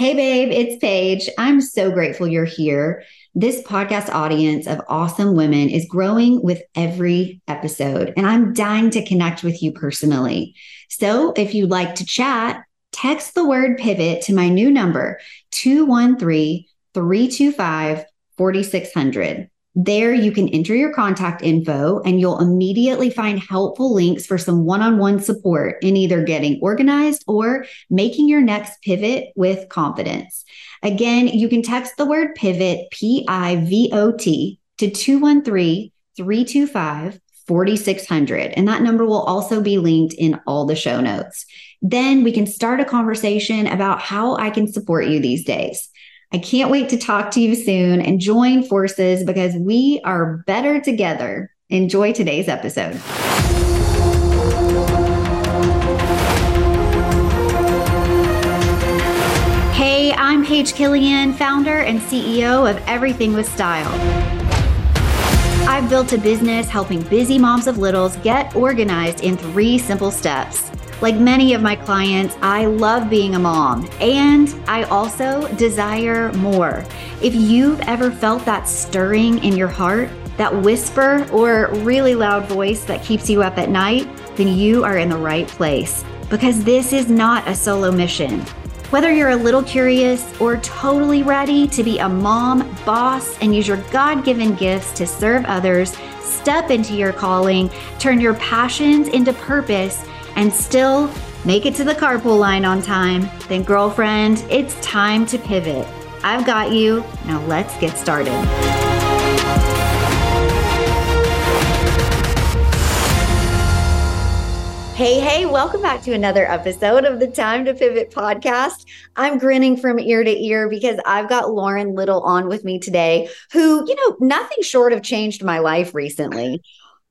Hey, babe, it's Paige. I'm so grateful you're here. This podcast audience of awesome women is growing with every episode, and I'm dying to connect with you personally. So if you'd like to chat, text the word pivot to my new number, 213 325 4600. There, you can enter your contact info and you'll immediately find helpful links for some one on one support in either getting organized or making your next pivot with confidence. Again, you can text the word pivot, P I V O T, to 213 325 4600. And that number will also be linked in all the show notes. Then we can start a conversation about how I can support you these days. I can't wait to talk to you soon and join forces because we are better together. Enjoy today's episode. Hey, I'm Paige Killian, founder and CEO of Everything with Style. I've built a business helping busy moms of littles get organized in three simple steps. Like many of my clients, I love being a mom and I also desire more. If you've ever felt that stirring in your heart, that whisper or really loud voice that keeps you up at night, then you are in the right place because this is not a solo mission. Whether you're a little curious or totally ready to be a mom, boss, and use your God given gifts to serve others, step into your calling, turn your passions into purpose, and still make it to the carpool line on time, then, girlfriend, it's time to pivot. I've got you. Now let's get started. Hey, hey, welcome back to another episode of the Time to Pivot podcast. I'm grinning from ear to ear because I've got Lauren Little on with me today, who, you know, nothing short of changed my life recently.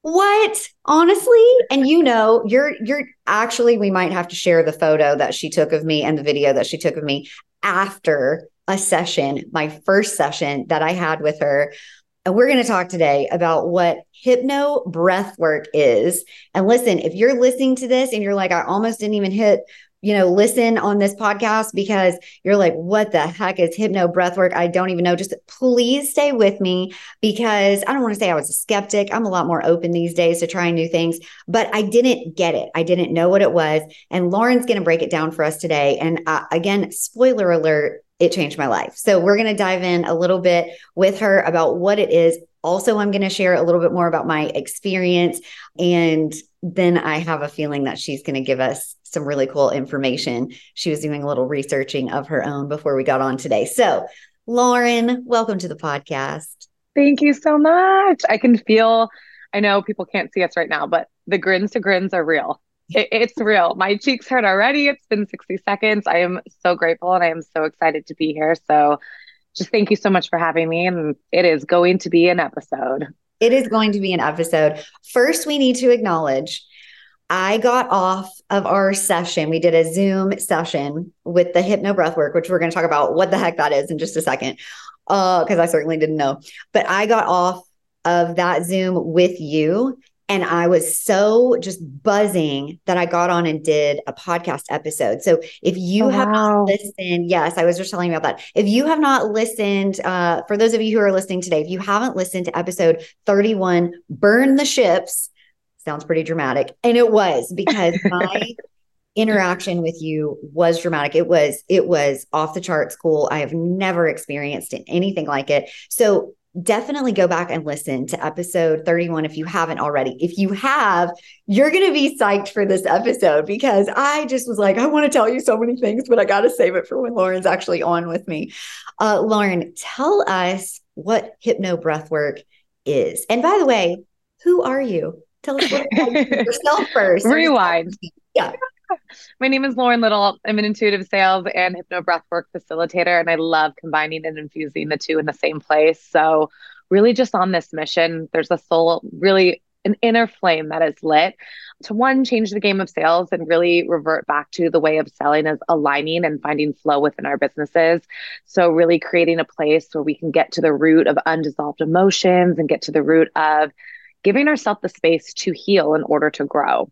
What? Honestly? And you know, you're you're actually we might have to share the photo that she took of me and the video that she took of me after a session, my first session that I had with her. And we're going to talk today about what hypno breath work is. And listen, if you're listening to this and you're like, I almost didn't even hit you know, listen on this podcast because you're like, what the heck is hypno breath work? I don't even know. Just please stay with me because I don't want to say I was a skeptic. I'm a lot more open these days to trying new things, but I didn't get it. I didn't know what it was. And Lauren's going to break it down for us today. And uh, again, spoiler alert, it changed my life. So we're going to dive in a little bit with her about what it is. Also, I'm going to share a little bit more about my experience. And then I have a feeling that she's going to give us some really cool information. She was doing a little researching of her own before we got on today. So, Lauren, welcome to the podcast. Thank you so much. I can feel, I know people can't see us right now, but the grins to grins are real. It, it's real. My cheeks hurt already. It's been 60 seconds. I am so grateful and I am so excited to be here. So, just thank you so much for having me. And it is going to be an episode. It is going to be an episode. First, we need to acknowledge I got off of our session. We did a Zoom session with the hypno breath work, which we're going to talk about what the heck that is in just a second, because uh, I certainly didn't know. But I got off of that Zoom with you. And I was so just buzzing that I got on and did a podcast episode. So if you oh, have wow. not listened, yes, I was just telling you about that. If you have not listened, uh, for those of you who are listening today, if you haven't listened to episode 31, Burn the Ships, sounds pretty dramatic. And it was because my interaction with you was dramatic. It was, it was off the charts cool. I have never experienced anything like it. So definitely go back and listen to episode 31 if you haven't already. If you have, you're going to be psyched for this episode because I just was like, I want to tell you so many things, but I got to save it for when Lauren's actually on with me. Uh, Lauren, tell us what hypno breath work is. And by the way, who are you? Tell us what yourself first. Rewind. Yeah. My name is Lauren Little. I'm an intuitive sales and hypno breathwork facilitator, and I love combining and infusing the two in the same place. So, really, just on this mission, there's a soul, really an inner flame that is lit to one, change the game of sales and really revert back to the way of selling as aligning and finding flow within our businesses. So, really creating a place where we can get to the root of undissolved emotions and get to the root of giving ourselves the space to heal in order to grow.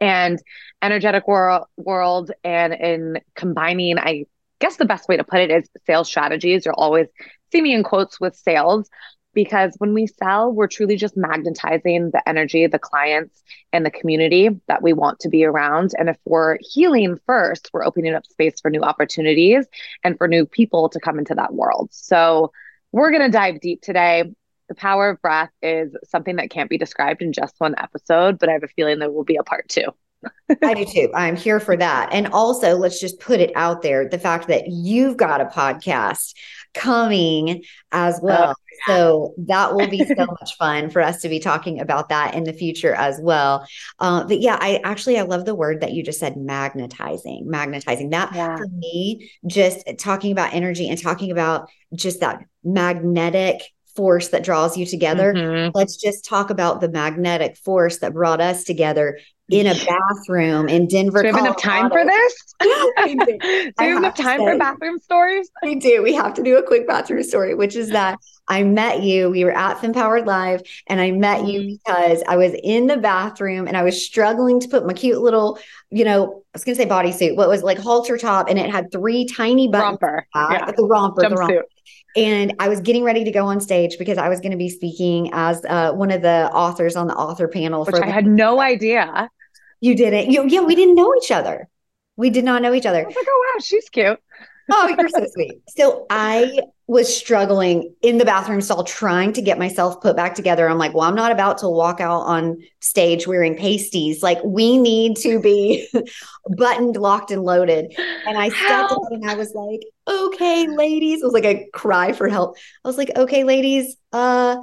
And energetic world world and in combining, I guess the best way to put it is sales strategies. You'll always see me in quotes with sales because when we sell, we're truly just magnetizing the energy, the clients, and the community that we want to be around. And if we're healing first, we're opening up space for new opportunities and for new people to come into that world. So we're going to dive deep today. The power of breath is something that can't be described in just one episode, but I have a feeling there will be a part two. I do too. I'm here for that. And also, let's just put it out there the fact that you've got a podcast coming as well. Oh, yeah. So that will be so much fun for us to be talking about that in the future as well. Uh, but yeah, I actually I love the word that you just said, magnetizing. Magnetizing that yeah. for me, just talking about energy and talking about just that magnetic force that draws you together. Mm-hmm. Let's just talk about the magnetic force that brought us together in a bathroom in Denver. Do we have enough time for this? do. do we have enough time for bathroom stories? We do. We have to do a quick bathroom story, which is that I met you. We were at FemPowered Live, and I met you mm-hmm. because I was in the bathroom and I was struggling to put my cute little, you know, I was going to say bodysuit, what was like halter top, and it had three tiny buttons. Romper. Yeah. The romper. Jumpsuit. The romper. And I was getting ready to go on stage because I was going to be speaking as uh, one of the authors on the author panel. Which I had no idea. You didn't. You, yeah, we didn't know each other. We did not know each other. I was like, oh wow, she's cute. oh, you're so sweet. So I was struggling in the bathroom stall trying to get myself put back together. I'm like, well, I'm not about to walk out on stage wearing pasties. Like, we need to be buttoned, locked, and loaded. And I stepped up and I was like, okay, ladies. It was like a cry for help. I was like, okay, ladies, uh,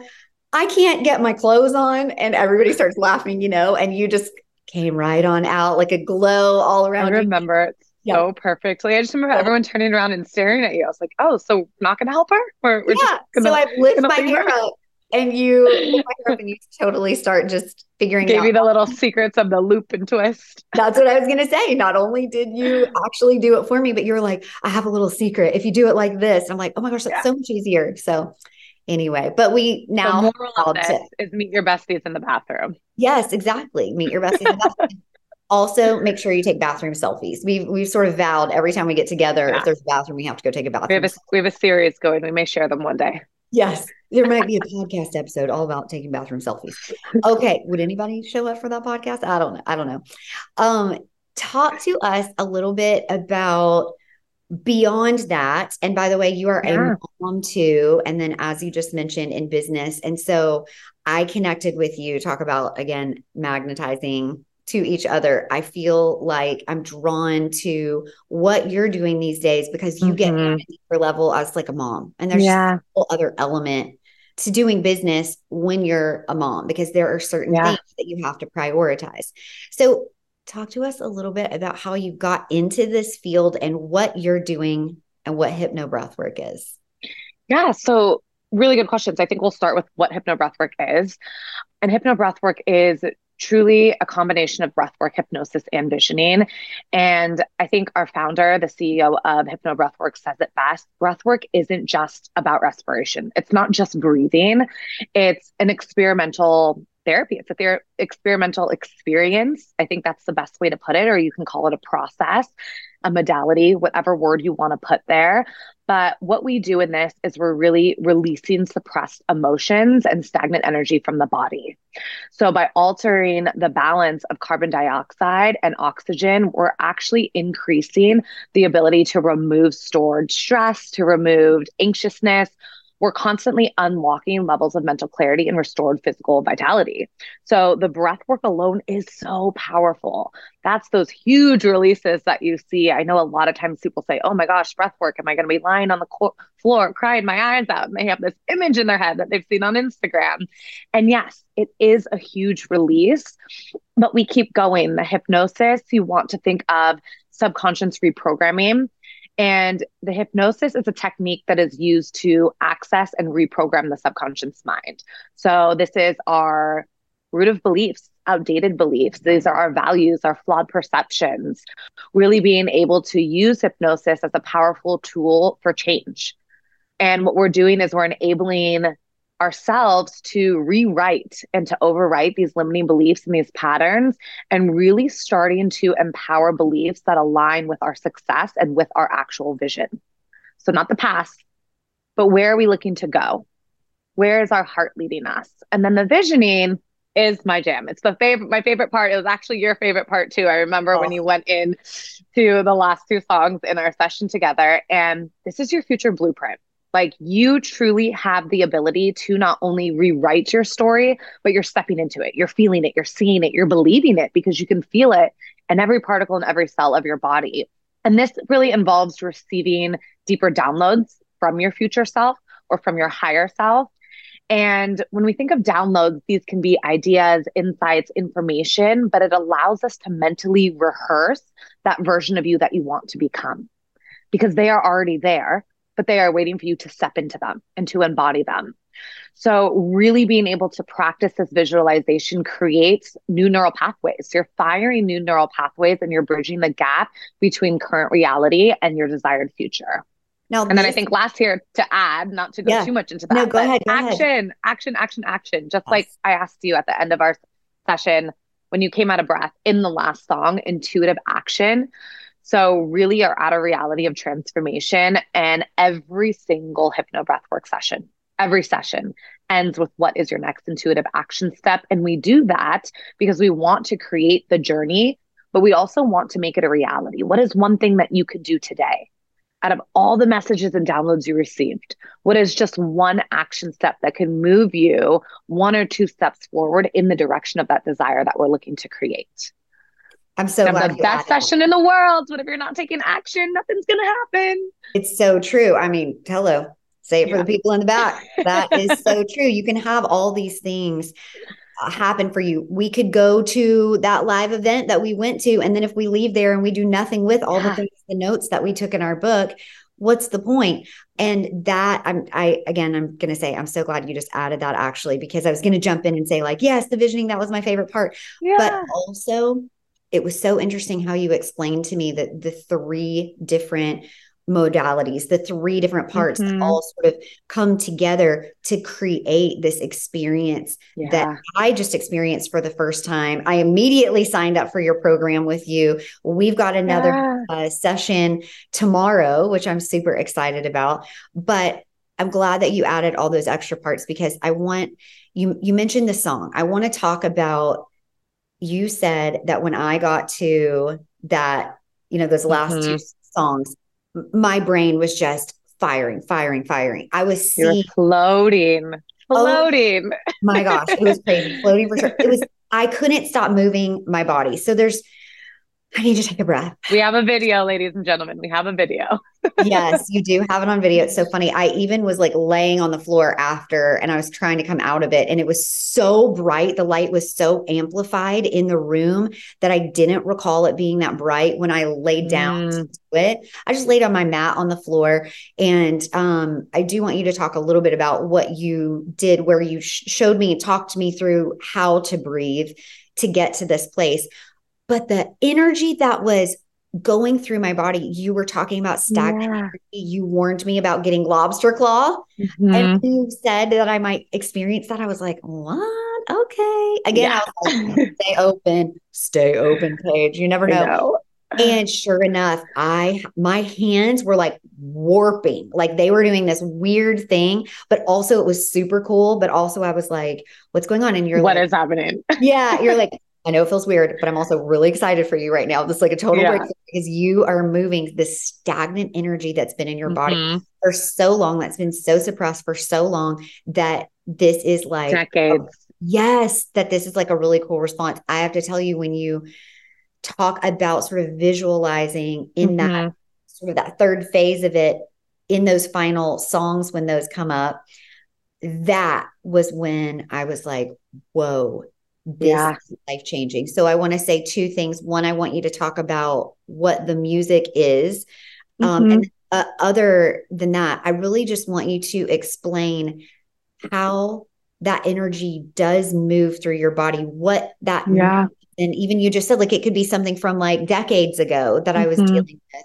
I can't get my clothes on. And everybody starts laughing, you know, and you just came right on out like a glow all around. I remember so perfectly. I just remember everyone turning around and staring at you. I was like, oh, so not going to help her? We're, we're yeah. Gonna, so I lift my hair up and you and you totally start just figuring Gave out. me the little secrets of the loop and twist. That's what I was going to say. Not only did you actually do it for me, but you were like, I have a little secret. If you do it like this, I'm like, oh my gosh, that's yeah. so much easier. So anyway, but we now the moral of this to, is meet your besties in the bathroom. Yes, exactly. Meet your besties. also, make sure you take bathroom selfies. We've we've sort of vowed every time we get together, yeah. if there's a bathroom, we have to go take a bathroom. We have a, we have a series going. We may share them one day. Yes, there might be a podcast episode all about taking bathroom selfies. Okay, would anybody show up for that podcast? I don't know. I don't know. Um, talk to us a little bit about beyond that and by the way you are yeah. a mom too and then as you just mentioned in business and so i connected with you talk about again magnetizing to each other i feel like i'm drawn to what you're doing these days because you mm-hmm. get a deeper level as like a mom and there's yeah. a whole other element to doing business when you're a mom because there are certain yeah. things that you have to prioritize so talk to us a little bit about how you got into this field and what you're doing and what hypno breathwork is. Yeah, so really good questions. I think we'll start with what hypno breathwork is. And hypno breathwork is truly a combination of breathwork, hypnosis, and visioning. And I think our founder, the CEO of Hypno Breathwork, says it best. Breathwork isn't just about respiration. It's not just breathing. It's an experimental therapy. It's a ther- experimental experience. I think that's the best way to put it, or you can call it a process, a modality, whatever word you want to put there. But what we do in this is we're really releasing suppressed emotions and stagnant energy from the body. So, by altering the balance of carbon dioxide and oxygen, we're actually increasing the ability to remove stored stress, to remove anxiousness, we're constantly unlocking levels of mental clarity and restored physical vitality. So the breath work alone is so powerful. That's those huge releases that you see. I know a lot of times people say, "Oh my gosh, breath work, am I going to be lying on the co- floor crying my eyes out?" And they have this image in their head that they've seen on Instagram. And yes, it is a huge release, but we keep going. The hypnosis, you want to think of subconscious reprogramming and the hypnosis is a technique that is used to access and reprogram the subconscious mind. So, this is our root of beliefs, outdated beliefs. These are our values, our flawed perceptions. Really being able to use hypnosis as a powerful tool for change. And what we're doing is we're enabling ourselves to rewrite and to overwrite these limiting beliefs and these patterns and really starting to empower beliefs that align with our success and with our actual vision. So, not the past, but where are we looking to go? Where is our heart leading us? And then the visioning is my jam. It's the favorite, my favorite part. It was actually your favorite part too. I remember oh. when you went in to the last two songs in our session together, and this is your future blueprint. Like you truly have the ability to not only rewrite your story, but you're stepping into it. You're feeling it, you're seeing it, you're believing it because you can feel it in every particle and every cell of your body. And this really involves receiving deeper downloads from your future self or from your higher self. And when we think of downloads, these can be ideas, insights, information, but it allows us to mentally rehearse that version of you that you want to become because they are already there but they are waiting for you to step into them and to embody them. So, really being able to practice this visualization creates new neural pathways. You're firing new neural pathways and you're bridging the gap between current reality and your desired future. Now, and then I think last here to add, not to go yeah. too much into that, no, go ahead, go action, ahead. action, action, action. Just yes. like I asked you at the end of our session when you came out of breath in the last song, intuitive action. So, really are at a reality of transformation. And every single hypno breathwork session, every session ends with what is your next intuitive action step. And we do that because we want to create the journey, but we also want to make it a reality. What is one thing that you could do today? Out of all the messages and downloads you received, what is just one action step that can move you one or two steps forward in the direction of that desire that we're looking to create? I'm so glad the best session in the world. But if you're not taking action, nothing's gonna happen. It's so true. I mean, hello. Say it yeah. for the people in the back. That is so true. You can have all these things uh, happen for you. We could go to that live event that we went to, and then if we leave there and we do nothing with all yeah. the things, the notes that we took in our book, what's the point? And that I'm I again I'm gonna say I'm so glad you just added that actually because I was gonna jump in and say like yes the visioning that was my favorite part, yeah. but also it was so interesting how you explained to me that the three different modalities, the three different parts mm-hmm. all sort of come together to create this experience yeah. that I just experienced for the first time. I immediately signed up for your program with you. We've got another yeah. uh, session tomorrow, which I'm super excited about. But I'm glad that you added all those extra parts because I want you you mentioned the song. I want to talk about you said that when I got to that, you know, those last mm-hmm. two songs, my brain was just firing, firing, firing. I was seeing, floating, floating. Oh, my gosh, it was crazy, floating for sure. It was. I couldn't stop moving my body. So there's I need to take a breath. We have a video, ladies and gentlemen. We have a video. yes, you do have it on video. It's so funny. I even was like laying on the floor after and I was trying to come out of it. And it was so bright. The light was so amplified in the room that I didn't recall it being that bright when I laid down mm. to it. I just laid on my mat on the floor. And um, I do want you to talk a little bit about what you did, where you sh- showed me and talked to me through how to breathe to get to this place but the energy that was going through my body you were talking about stagnant yeah. you warned me about getting lobster claw. Mm-hmm. and you said that i might experience that. I was like what? Okay. Again yeah. like, stay open. Stay open Paige. You never know. know. And sure enough i my hands were like warping. Like they were doing this weird thing but also it was super cool. But also i was like what's going on? And you're what like, is happening? Yeah you're like I know it feels weird, but I'm also really excited for you right now. This is like a total yeah. break because you are moving this stagnant energy that's been in your mm-hmm. body for so long, that's been so suppressed for so long that this is like decades. yes, that this is like a really cool response. I have to tell you, when you talk about sort of visualizing in mm-hmm. that sort of that third phase of it in those final songs when those come up, that was when I was like, whoa, this yeah. life changing. So I want to say two things. One, I want you to talk about what the music is. Um, mm-hmm. And uh, other than that, I really just want you to explain how that energy does move through your body, what that, yeah. and even you just said, like, it could be something from like decades ago that mm-hmm. I was mm-hmm. dealing with.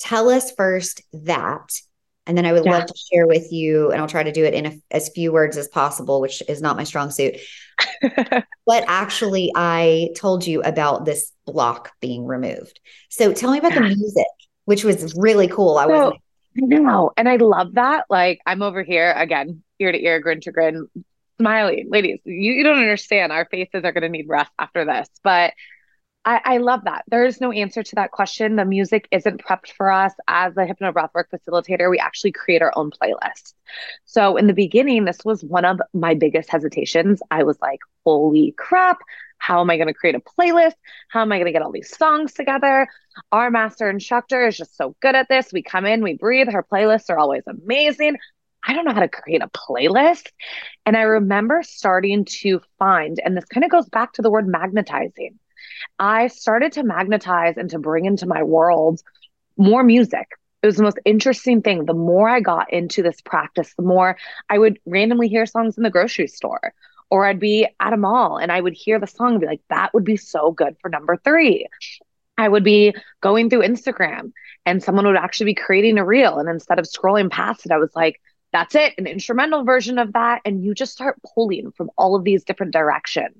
Tell us first that. And then I would Yeah. love to share with you, and I'll try to do it in a, as few words as possible, which is not my strong suit. What actually I told you about this block being removed. So tell me about the music, which was really cool. I So, wasn't. no, and I love that. Like, I'm over here again, ear to ear, grin to grin, smiling. Ladies, you, you don't understand. Our faces are going to need rest after this. But I, I love that. There is no answer to that question. The music isn't prepped for us. As a hypno breathwork facilitator, we actually create our own playlist. So in the beginning, this was one of my biggest hesitations. I was like, holy crap. How am I going to create a playlist? How am I going to get all these songs together? Our master instructor is just so good at this. We come in, we breathe. Her playlists are always amazing. I don't know how to create a playlist. And I remember starting to find, and this kind of goes back to the word magnetizing. I started to magnetize and to bring into my world more music. It was the most interesting thing. The more I got into this practice, the more I would randomly hear songs in the grocery store, or I'd be at a mall and I would hear the song and be like, that would be so good for number three. I would be going through Instagram and someone would actually be creating a reel. And instead of scrolling past it, I was like, that's it, an instrumental version of that. And you just start pulling from all of these different directions.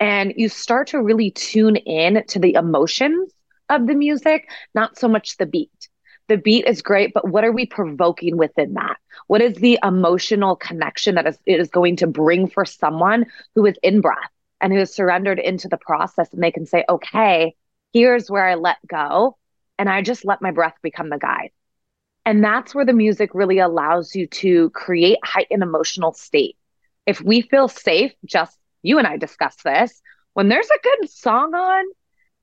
And you start to really tune in to the emotions of the music, not so much the beat. The beat is great, but what are we provoking within that? What is the emotional connection that is, it is going to bring for someone who is in breath and who is surrendered into the process? And they can say, okay, here's where I let go. And I just let my breath become the guide. And that's where the music really allows you to create heightened emotional state. If we feel safe, just you and I discussed this, when there's a good song on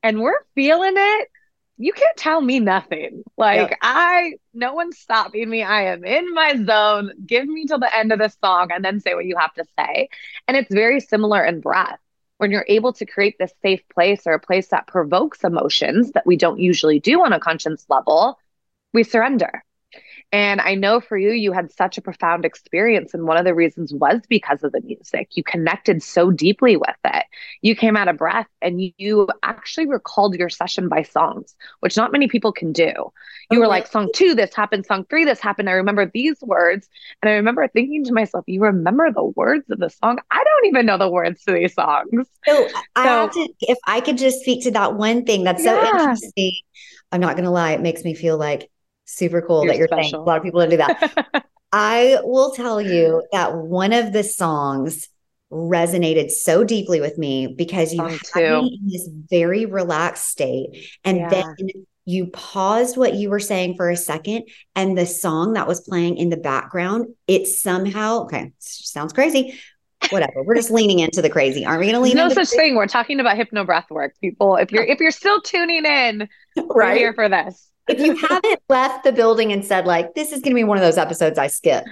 and we're feeling it, you can't tell me nothing. Like Yep. I, no one's stopping me. I am in my zone. Give me till the end of the song and then say what you have to say. And it's very similar in breath. When you're able to create this safe place or a place that provokes emotions that we don't usually do on a conscience level, we surrender. And I know for you, you had such a profound experience. And one of the reasons was because of the music. You connected so deeply with it. You came out of breath and you, you actually recalled your session by songs, which not many people can do. You were like, song two, this happened, song three, this happened. I remember these words. And I remember thinking to myself, you remember the words of the song? I don't even know the words to these songs. So I have to, if I could just speak to that one thing that's so interesting. I'm not going to lie, it makes me feel like super cool You're that you're saying. A lot of people don't do that. I will tell you that one of the songs resonated so deeply with me because you had me in this very relaxed state. And Yeah. then you paused what you were saying for a second, and the song that was playing in the background, it somehow, okay, sounds crazy. Whatever. We're just leaning into the crazy. Aren't we going to There's lean no such thing. We're talking about hypno breath work, people. If you're if you're still tuning in, we're right? here for this. If you haven't left the building and said like this is going to be one of those episodes I skip,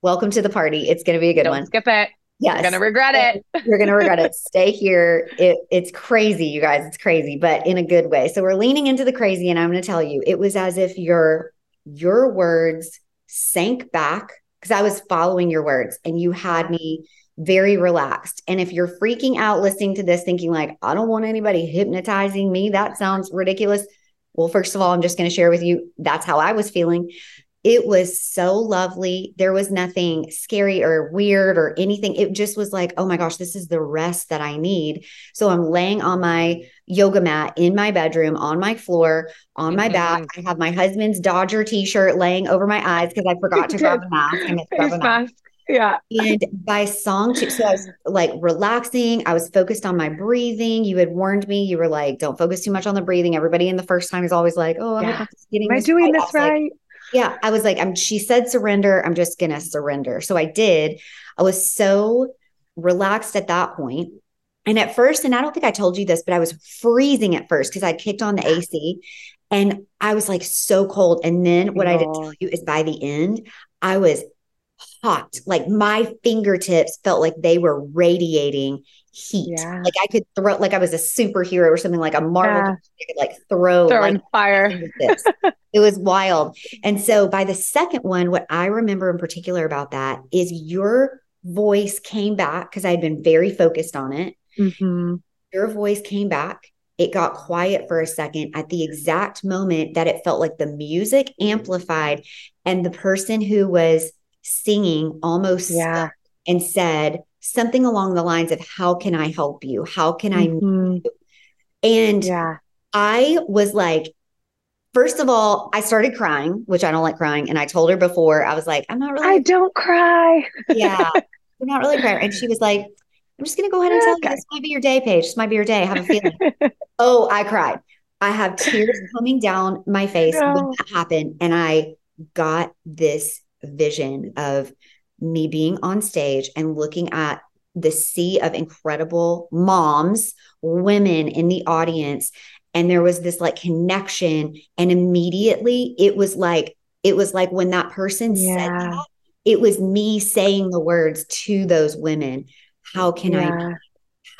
welcome to the party. It's going to be a good Don't one. skip it. Yes, You're gonna regret it. You're going to regret it. Stay here. It, it's crazy, you guys. It's crazy, but in a good way. So we're leaning into the crazy, and I'm going to tell you, it was as if your your words sank back because I was following your words, and you had me very relaxed. And if you're freaking out listening to this, thinking like, I don't want anybody hypnotizing me, that sounds ridiculous. Well, first of all, I'm just going to share with you that's how I was feeling. It was so lovely. There was nothing scary or weird or anything. It just was like, oh my gosh, this is the rest that I need. So I'm laying on my yoga mat in my bedroom, on my floor, on my back. I have my husband's Dodger t shirt laying over my eyes because I forgot to grab a mask. I grab a mask. Yeah. And by song so I was like relaxing. I was focused on my breathing. You had warned me. You were like, don't focus too much on the breathing. Everybody in the first time is always like, oh, I Yeah. getting I this doing right. I this like, right? yeah, I was like, I'm, she said surrender. I'm just going to surrender. So I did. I was so relaxed at that point. And at first, and I don't think I told you this, but I was freezing at first because I'd kicked on the AC and I was like so cold. And then what I didn't tell you is by the end, I was hot. Like my fingertips felt like they were radiating heat. Yeah. Like I could throw, like I was a superhero or something like a Marvel, Yeah. could like throw Throwing like fire. it was wild. And so by the second one, what I remember in particular about that is your voice came back because I had been very focused on it. Mhm. Your voice came back it got quiet for a second at the exact moment that it felt like the music amplified and the person who was singing almost yeah. and said something along the lines of how can i help you? How can mm-hmm. i and yeah. I was like first of all i started crying which i don't like crying. And i told her before i was like i'm not really i don't cry. Yeah i'm not really crying and she was like i'm just going to go ahead and tell okay. you this might be your day paige. This might be your day. I have a feeling. Oh i cried. I have tears coming down my face no. when that happened. And i got this vision of me being on stage and looking at the sea of incredible moms, women in the audience. And there was this like connection. And immediately it was like, it was like when that person yeah. said that, it was me saying the words to those women. How can yeah. I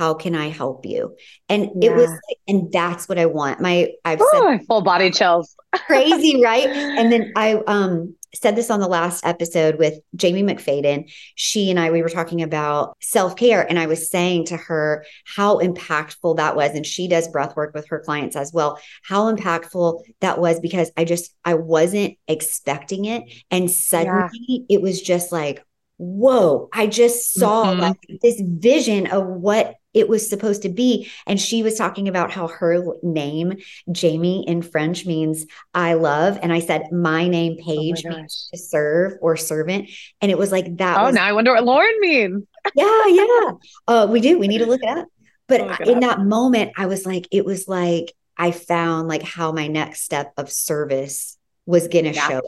how can I help you? And yeah. it was, and that's what I want. My, I've Ooh, said full body chills. crazy, right? And then I, um, said this on the last episode with Jamie McFadden. She and I, we were talking about self care, and I was saying to her how impactful that was. And she does breath work with her clients as well. How impactful that was because I just, I wasn't expecting it. And suddenly yeah. it was just like, whoa, I just saw mm-hmm. like this vision of what it was supposed to be. And she was talking about how her name, Jamie in French, means I love. And I said, my name, oh Paige, oh my means to serve or servant. And it was like that. Oh, was, now I wonder what Lauren means. yeah, yeah. Uh, we do. We need to look it up. But it in that moment, I was like, it was like I found like how my next step of service was going to yeah. show up.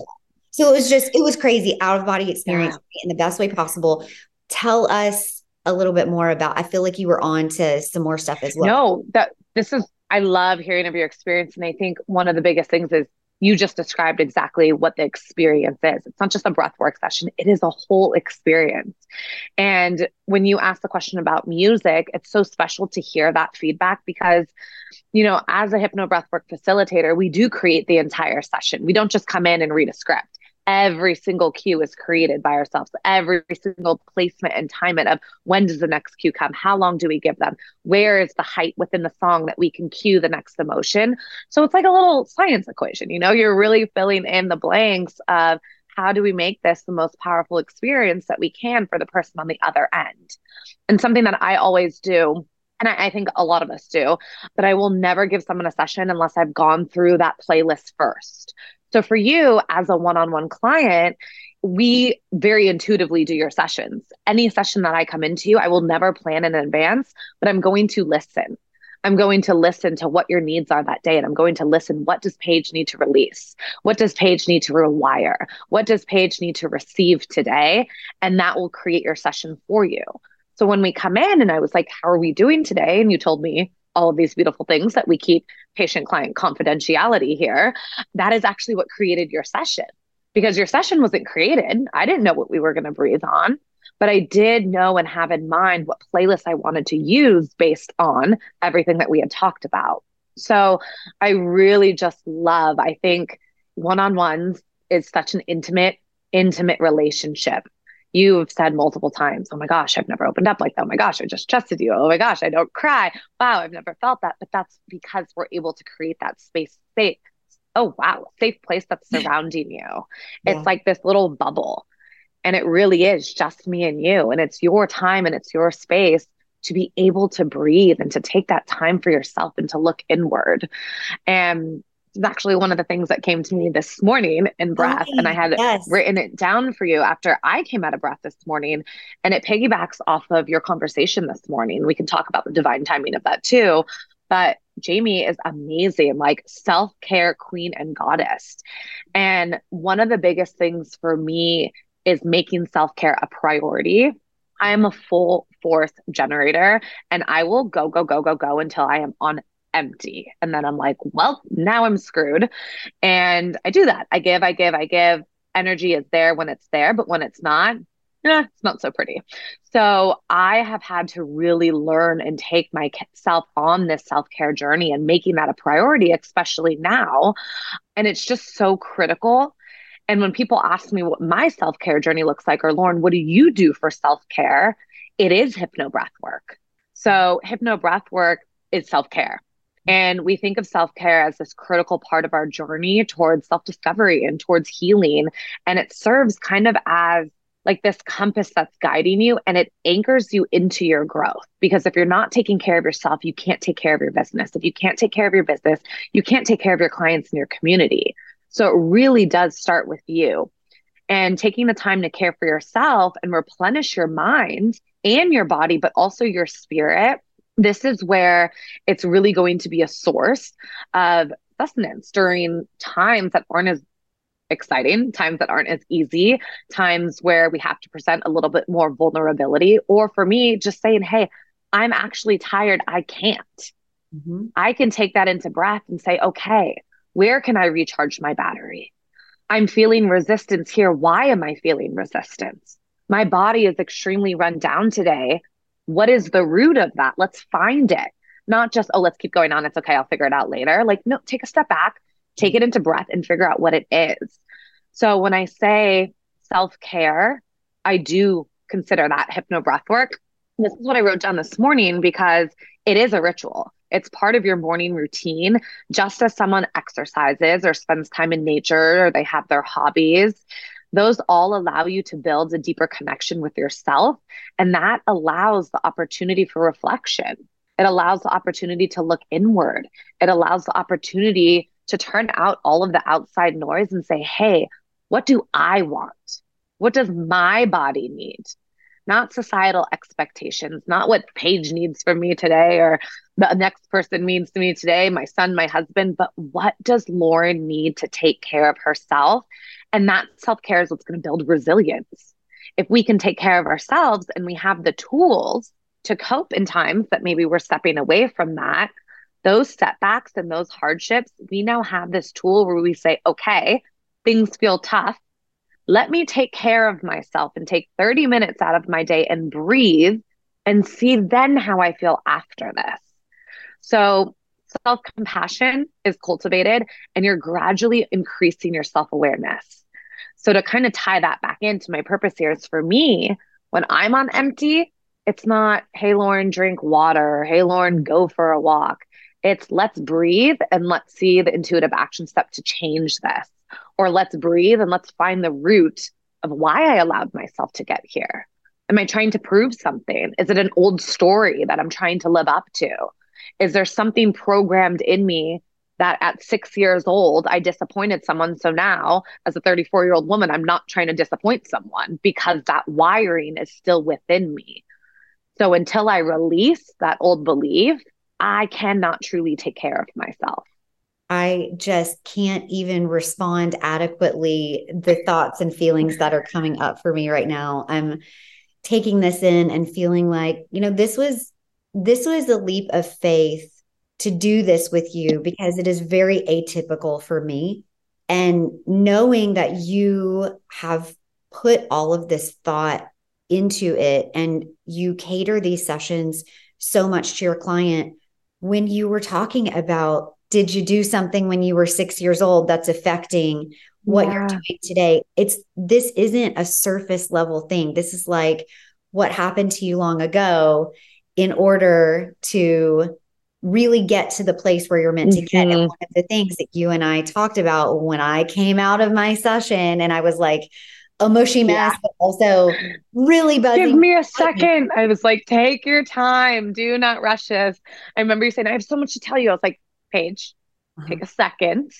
So it was just, it was crazy out of body experience yeah. in the best way possible. Tell us a little bit more about? I feel like you were on to some more stuff as well. No, that this is I love hearing of your experience. And I think one of the biggest things is you just described exactly what the experience is. It's not just a breath work session, it is a whole experience. And when you ask the question about music, it's so special to hear that feedback because, you know, as a hypno breathwork facilitator, we do create the entire session. We don't just come in and read a script every single cue is created by ourselves. Every single placement and timing of when does the next cue come? How long do we give them? Where is the height within the song that we can cue the next emotion? So it's like a little science equation you know? You're really filling in the blanks of how do we make this the most powerful experience that we can for the person on the other end? And something that i always do and I, I, think a lot of us do, but I will never give someone a session unless I've gone through that playlist first. So for you as a one-on-one client, we very intuitively do your sessions. Any session that I come into, I will never plan in advance, but I'm going to listen. I'm going to listen to what your needs are that day. And I'm going to listen. What does Paige need to release? What does Paige need to rewire? What does Paige need to receive today? And that will create your session for you. So when we come in and I was like, How are we doing today? And you told me, all of these beautiful things that we keep patient client confidentiality here, that is actually what created your session because your session wasn't created. I didn't know what we were going to breathe on, but I did know and have in mind what playlist I wanted to use based on everything that we had talked about. So I really just love, I think one on ones is such an intimate, intimate relationship you've said multiple times, oh my gosh, I've never opened up like that. Oh my gosh, I just trusted you. Oh my gosh, I don't cry. Wow, I've never felt that. But that's because we're able to create that space, safe. Oh wow, safe place that's surrounding you. Yeah. It's like this little bubble. And it really is just me and you. And it's your time and it's your space to be able to breathe and to take that time for yourself and to look inward. And is actually one of the things that came to me this morning in oh, breath. and I had yes. written it down for you after I came out of breath this morning. And it piggybacks off of your conversation this morning. We can talk about the divine timing of that too. But Jamie is amazing, like self care queen and goddess. And one of the biggest things for me is making self care a priority. I am a full force generator and I will go, go, go, go, go until I am on empty. And then I'm like, well, now I'm screwed. And I do that. I give, I give, I give. Energy is there when it's there, but when it's not, yeah, it's not so pretty. So I have had to really learn and take myself on this self care journey and making that a priority, especially now. And it's just so critical. And when people ask me what my self care journey looks like, or Lauren, what do you do for self care? It is hypno breath work. So hypno breath work is self care And we think of self care as this critical part of our journey towards self discovery and towards healing. And it serves kind of as like this compass that's guiding you and it anchors you into your growth. Because if you're not taking care of yourself, you can't take care of your business. If you can't take care of your business, you can't take care of your clients and your community. So it really does start with you. And taking the time to care for yourself and replenish your mind and your body, but also your spirit. This is where it's really going to be a source of sustenance during times that aren't as exciting, times that aren't as easy, times where we have to present a little bit more vulnerability. Or for me, just saying, hey, I'm actually tired. I can't. Mm-hmm. I can take that into breath and say, okay, where can I recharge my battery? I'm feeling resistance here. Why am I feeling resistance? My body is extremely run down today. What is the root of that? Let's find it. Not just, oh, let's keep going on. It's okay. I'll figure it out later. Like, no, take a step back, take it into breath and figure out what it is. So when I say self care, I do consider that hypno breath work. This is what I wrote down this morning because it is a ritual. It's part of your morning routine, just as someone exercises or spends time in nature or they have their hobbies. Those all allow you to build a deeper connection with yourself. And that allows the opportunity for reflection. It allows the opportunity to look inward. It allows the opportunity to turn out all of the outside noise and say, hey, what do I want? What does my body need? Not societal expectations, not what Paige needs from me today or the next person needs to me today, my son, my husband, but what does Lauren need to take care of herself? And that self care is what's going to build resilience. If we can take care of ourselves and we have the tools to cope in times that maybe we're stepping away from that, those setbacks and those hardships, we now have this tool where we say, okay, things feel tough. Let me take care of myself and take 30 minutes out of my day and breathe and see then how I feel after this. So, self compassion is cultivated and you're gradually increasing your self awareness. So, to kind of tie that back into my purpose here is for me, when I'm on empty, it's not, hey, Lauren, drink water. Hey, Lauren, go for a walk. It's let's breathe and let's see the intuitive action step to change this or let's breathe and let's find the root of why I allowed myself to get here. Am I trying to prove something? Is it an old story that I'm trying to live up to? Is there something programmed in me that at six years old, I disappointed someone? So now, as a 34 year old woman, I'm not trying to disappoint someone because that wiring is still within me. So until I release that old belief, I cannot truly take care of myself. I just can't even respond adequately the thoughts and feelings that are coming up for me right now. I'm taking this in and feeling like, you know, this was this was a leap of faith to do this with you because it is very atypical for me. And knowing that you have put all of this thought into it and you cater these sessions so much to your client when you were talking about did you do something when you were six years old that's affecting what yeah. you're doing today? It's this isn't a surface level thing. This is like what happened to you long ago in order to really get to the place where you're meant to get. And mm-hmm. one of the things that you and I talked about when I came out of my session and I was like a mushy mess, yeah. but also really buzzing. Give me a second. I was like, take your time. Do not rush this. I remember you saying, I have so much to tell you. I was like, Paige, uh-huh. take a second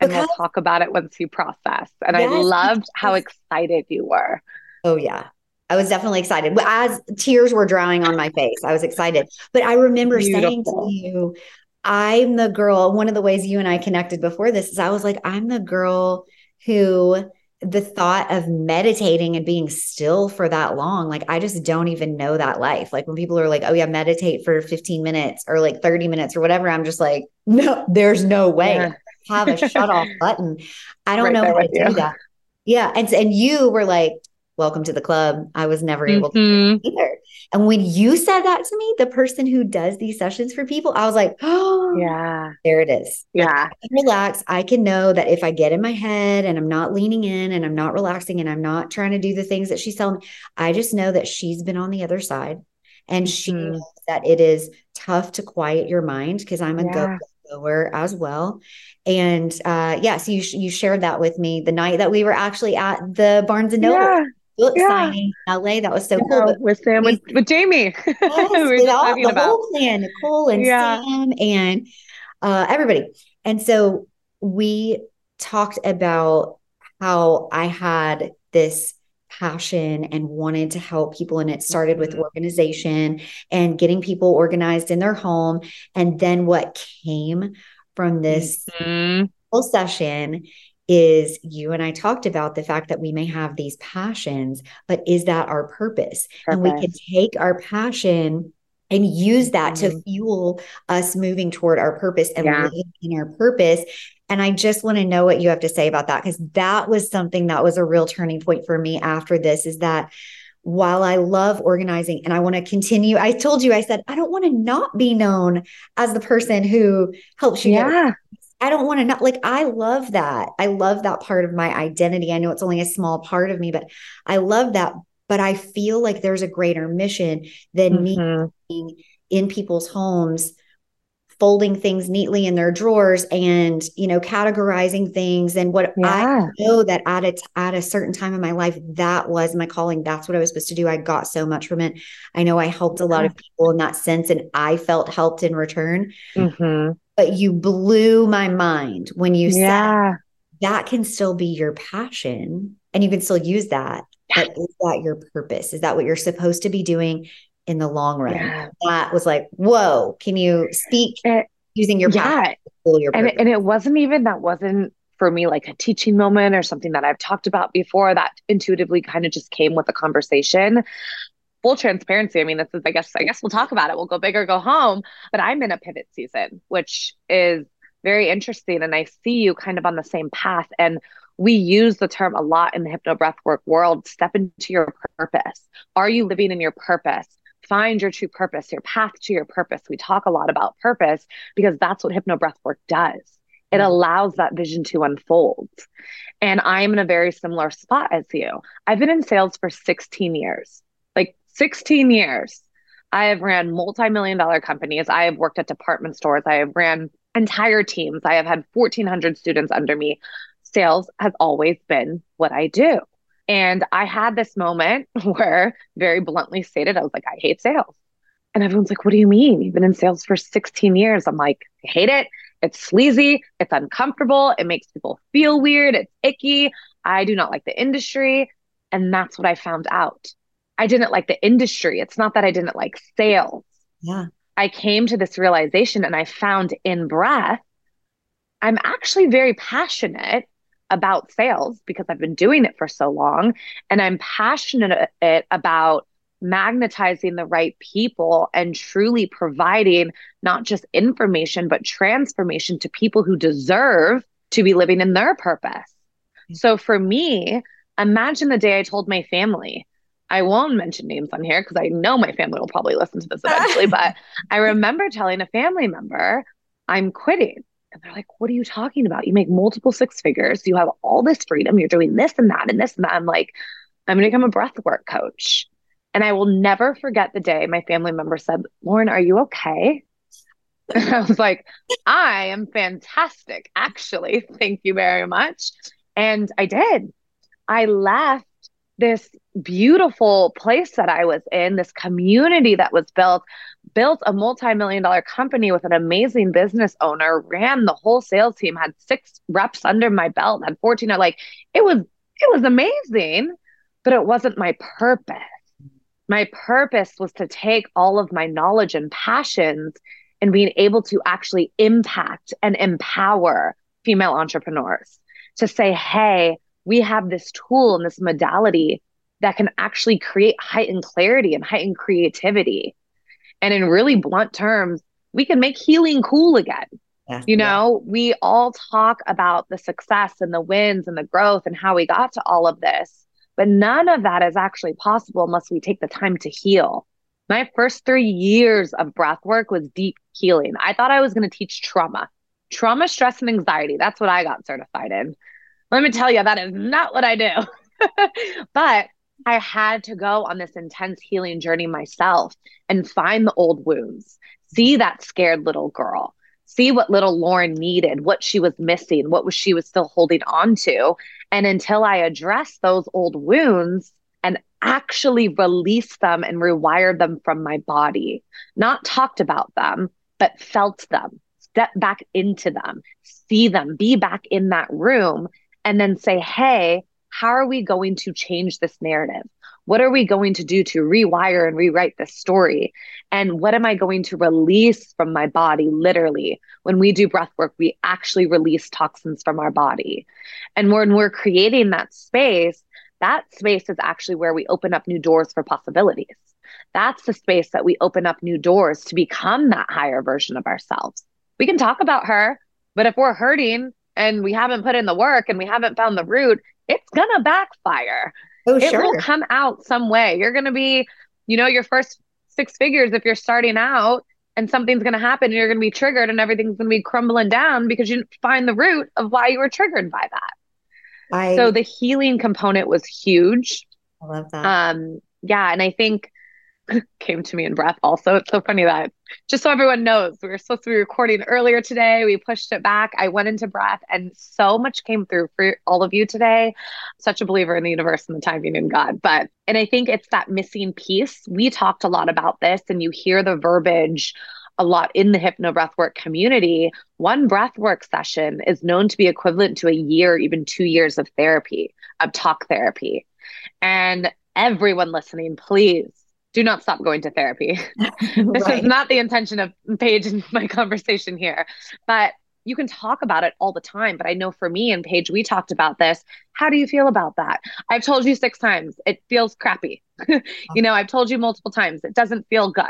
and because, we'll talk about it once you process. And yes, I loved how excited you were. Oh, yeah. I was definitely excited. As tears were drying on my face, I was excited. But I remember Beautiful. saying to you, I'm the girl. One of the ways you and I connected before this is I was like, I'm the girl who the thought of meditating and being still for that long, like I just don't even know that life. Like when people are like, oh, yeah, meditate for 15 minutes or like 30 minutes or whatever, I'm just like, no, there's no way. Yeah. Have a shut off button. I don't right know how to you. do that. Yeah. And, and you were like, welcome to the club. I was never able mm-hmm. to either. And when you said that to me, the person who does these sessions for people, I was like, oh, yeah, there it is. Yeah. Relax. I can know that if I get in my head and I'm not leaning in and I'm not relaxing and I'm not trying to do the things that she's telling me, I just know that she's been on the other side and mm-hmm. she knows that it is tough to quiet your mind because I'm a yeah. go goer as well. And uh, yes, yeah, so you you shared that with me the night that we were actually at the Barnes and Noble. Yeah book yeah. signing in LA. That was so cool. with Sam, with, with Jamie. Yes, we with all, the about. whole plan, Nicole and yeah. Sam and uh, everybody. And so we talked about how I had this passion and wanted to help people. And it started with mm-hmm. organization and getting people organized in their home. And then what came from this mm-hmm. whole session is you and I talked about the fact that we may have these passions, but is that our purpose? purpose. And we can take our passion and use that mm-hmm. to fuel us moving toward our purpose and yeah. living in our purpose. And I just want to know what you have to say about that because that was something that was a real turning point for me after this is that while I love organizing and I want to continue, I told you, I said, I don't want to not be known as the person who helps you. Yeah. I don't want to not like I love that. I love that part of my identity. I know it's only a small part of me, but I love that. But I feel like there's a greater mission than mm-hmm. me being in people's homes folding things neatly in their drawers and you know categorizing things. And what yeah. i know that at a, at a certain time in my life that was my calling. That's what i was supposed to do. I got so much from it. I know i helped a lot of people in that sense and i felt helped in return. Mm-hmm. But you blew my mind when you yeah. said that can still be your passion and you can still use that. But is that your purpose? Is that what you're supposed to be doing in the long run? Yeah. That was like, whoa, can you speak it, using your yeah. Your and, and it wasn't even that wasn't for me like a teaching moment or something that I've talked about before that intuitively kind of just came with the conversation full transparency, I mean, this is, I guess, I guess we'll talk about it. We'll go big or go home. But I'm in a pivot season, which is very interesting. And I see you kind of on the same path. And we use the term a lot in the hypno breathwork world step into your purpose. Are you living in your purpose? Find your true purpose, your path to your purpose. We talk a lot about purpose because that's what hypno breathwork does. It mm-hmm. allows that vision to unfold. And I'm in a very similar spot as you. I've been in sales for 16 years, like 16 years. I have ran multi-million dollar companies. I have worked at department stores. I have ran entire teams. I have had 1400 students under me. Sales has always been what I do. And I had this moment where very bluntly stated, I was like, I hate sales. And everyone's like, what do you mean? You've been in sales for 16 years. I'm like, I hate it. It's sleazy. It's uncomfortable. It makes people feel weird. It's icky. I do not like the industry. And that's what I found out. I didn't like the industry. It's not that I didn't like sales. Yeah. I came to this realization and I found in breath, I'm actually very passionate about sales because I've been doing it for so long. And I'm passionate about magnetizing the right people and truly providing not just information, but transformation to people who deserve to be living in their purpose. Mm-hmm. So for me, imagine the day I told my family, I won't mention names on here because I know my family will probably listen to this eventually. but I remember telling a family member, I'm quitting. And they're like, What are you talking about? You make multiple six figures. You have all this freedom. You're doing this and that and this and that. I'm like, I'm going to become a breathwork coach. And I will never forget the day my family member said, Lauren, are you okay? And I was like, I am fantastic, actually. Thank you very much. And I did. I left this beautiful place that I was in, this community that was built, built a multi-million dollar company with an amazing business owner, ran the whole sales team, had six reps under my belt, had 14 like it was it was amazing, but it wasn't my purpose. My purpose was to take all of my knowledge and passions and being able to actually impact and empower female entrepreneurs to say, hey, we have this tool and this modality that can actually create heightened clarity and heightened creativity. And in really blunt terms, we can make healing cool again. Yeah, you know, yeah. we all talk about the success and the wins and the growth and how we got to all of this, but none of that is actually possible unless we take the time to heal. My first three years of breath work was deep healing. I thought I was going to teach trauma, trauma, stress, and anxiety. That's what I got certified in. Let me tell you, that is not what I do. but I had to go on this intense healing journey myself and find the old wounds, See that scared little girl. See what little Lauren needed, what she was missing, what was she was still holding on to. And until I address those old wounds and actually release them and rewire them from my body, not talked about them, but felt them, step back into them, see them, be back in that room, and then say, hey, how are we going to change this narrative? What are we going to do to rewire and rewrite this story? And what am I going to release from my body? Literally, when we do breath work, we actually release toxins from our body. And when we're creating that space, that space is actually where we open up new doors for possibilities. That's the space that we open up new doors to become that higher version of ourselves. We can talk about her, but if we're hurting and we haven't put in the work and we haven't found the root, it's to backfire. Oh, it sure. will come out some way. You're to be, you know, your first six figures if you're starting out and something's to happen and you're to be triggered and everything's to be crumbling down because you didn't find the root of why you were triggered by that. I, so the healing component was huge. I love that. Um, yeah. And I think came to me in breath also. It's so funny that just so everyone knows, we were supposed to be recording earlier today. We pushed it back. I went into breath and so much came through for all of you today. Such a believer in the universe and the timing in God. But, and I think it's that missing piece. We talked a lot about this and you hear the verbiage a lot in the hypno breathwork community. One breathwork session is known to be equivalent to a year, even two years of therapy, of talk therapy. And everyone listening, please do not stop going to therapy. this right. is not the intention of Paige and my conversation here, but you can talk about it all the time. But I know for me and Paige, we talked about this. How do you feel about that? I've told you six times, it feels crappy. you know, I've told you multiple times, it doesn't feel good.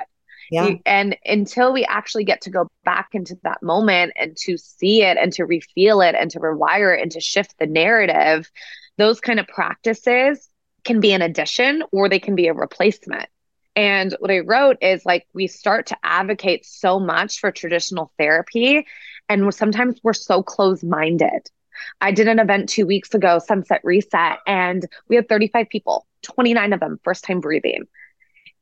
Yeah. And until we actually get to go back into that moment and to see it and to refeel it and to rewire it and to shift the narrative, those kind of practices can be an addition or they can be a replacement. And what I wrote is like, we start to advocate so much for traditional therapy, and sometimes we're so close minded. I did an event two weeks ago, Sunset Reset, and we had 35 people, 29 of them first time breathing.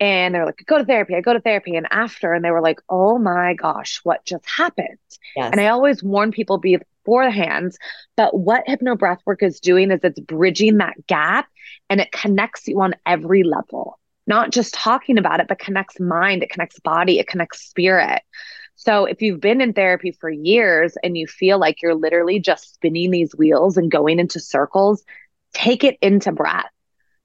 And they're like, go to therapy, I go to therapy. And after, and they were like, oh my gosh, what just happened? Yes. And I always warn people beforehand but what hypno breathwork is doing is it's bridging that gap and it connects you on every level not just talking about it, but connects mind, it connects body, it connects spirit. So if you've been in therapy for years and you feel like you're literally just spinning these wheels and going into circles, take it into breath.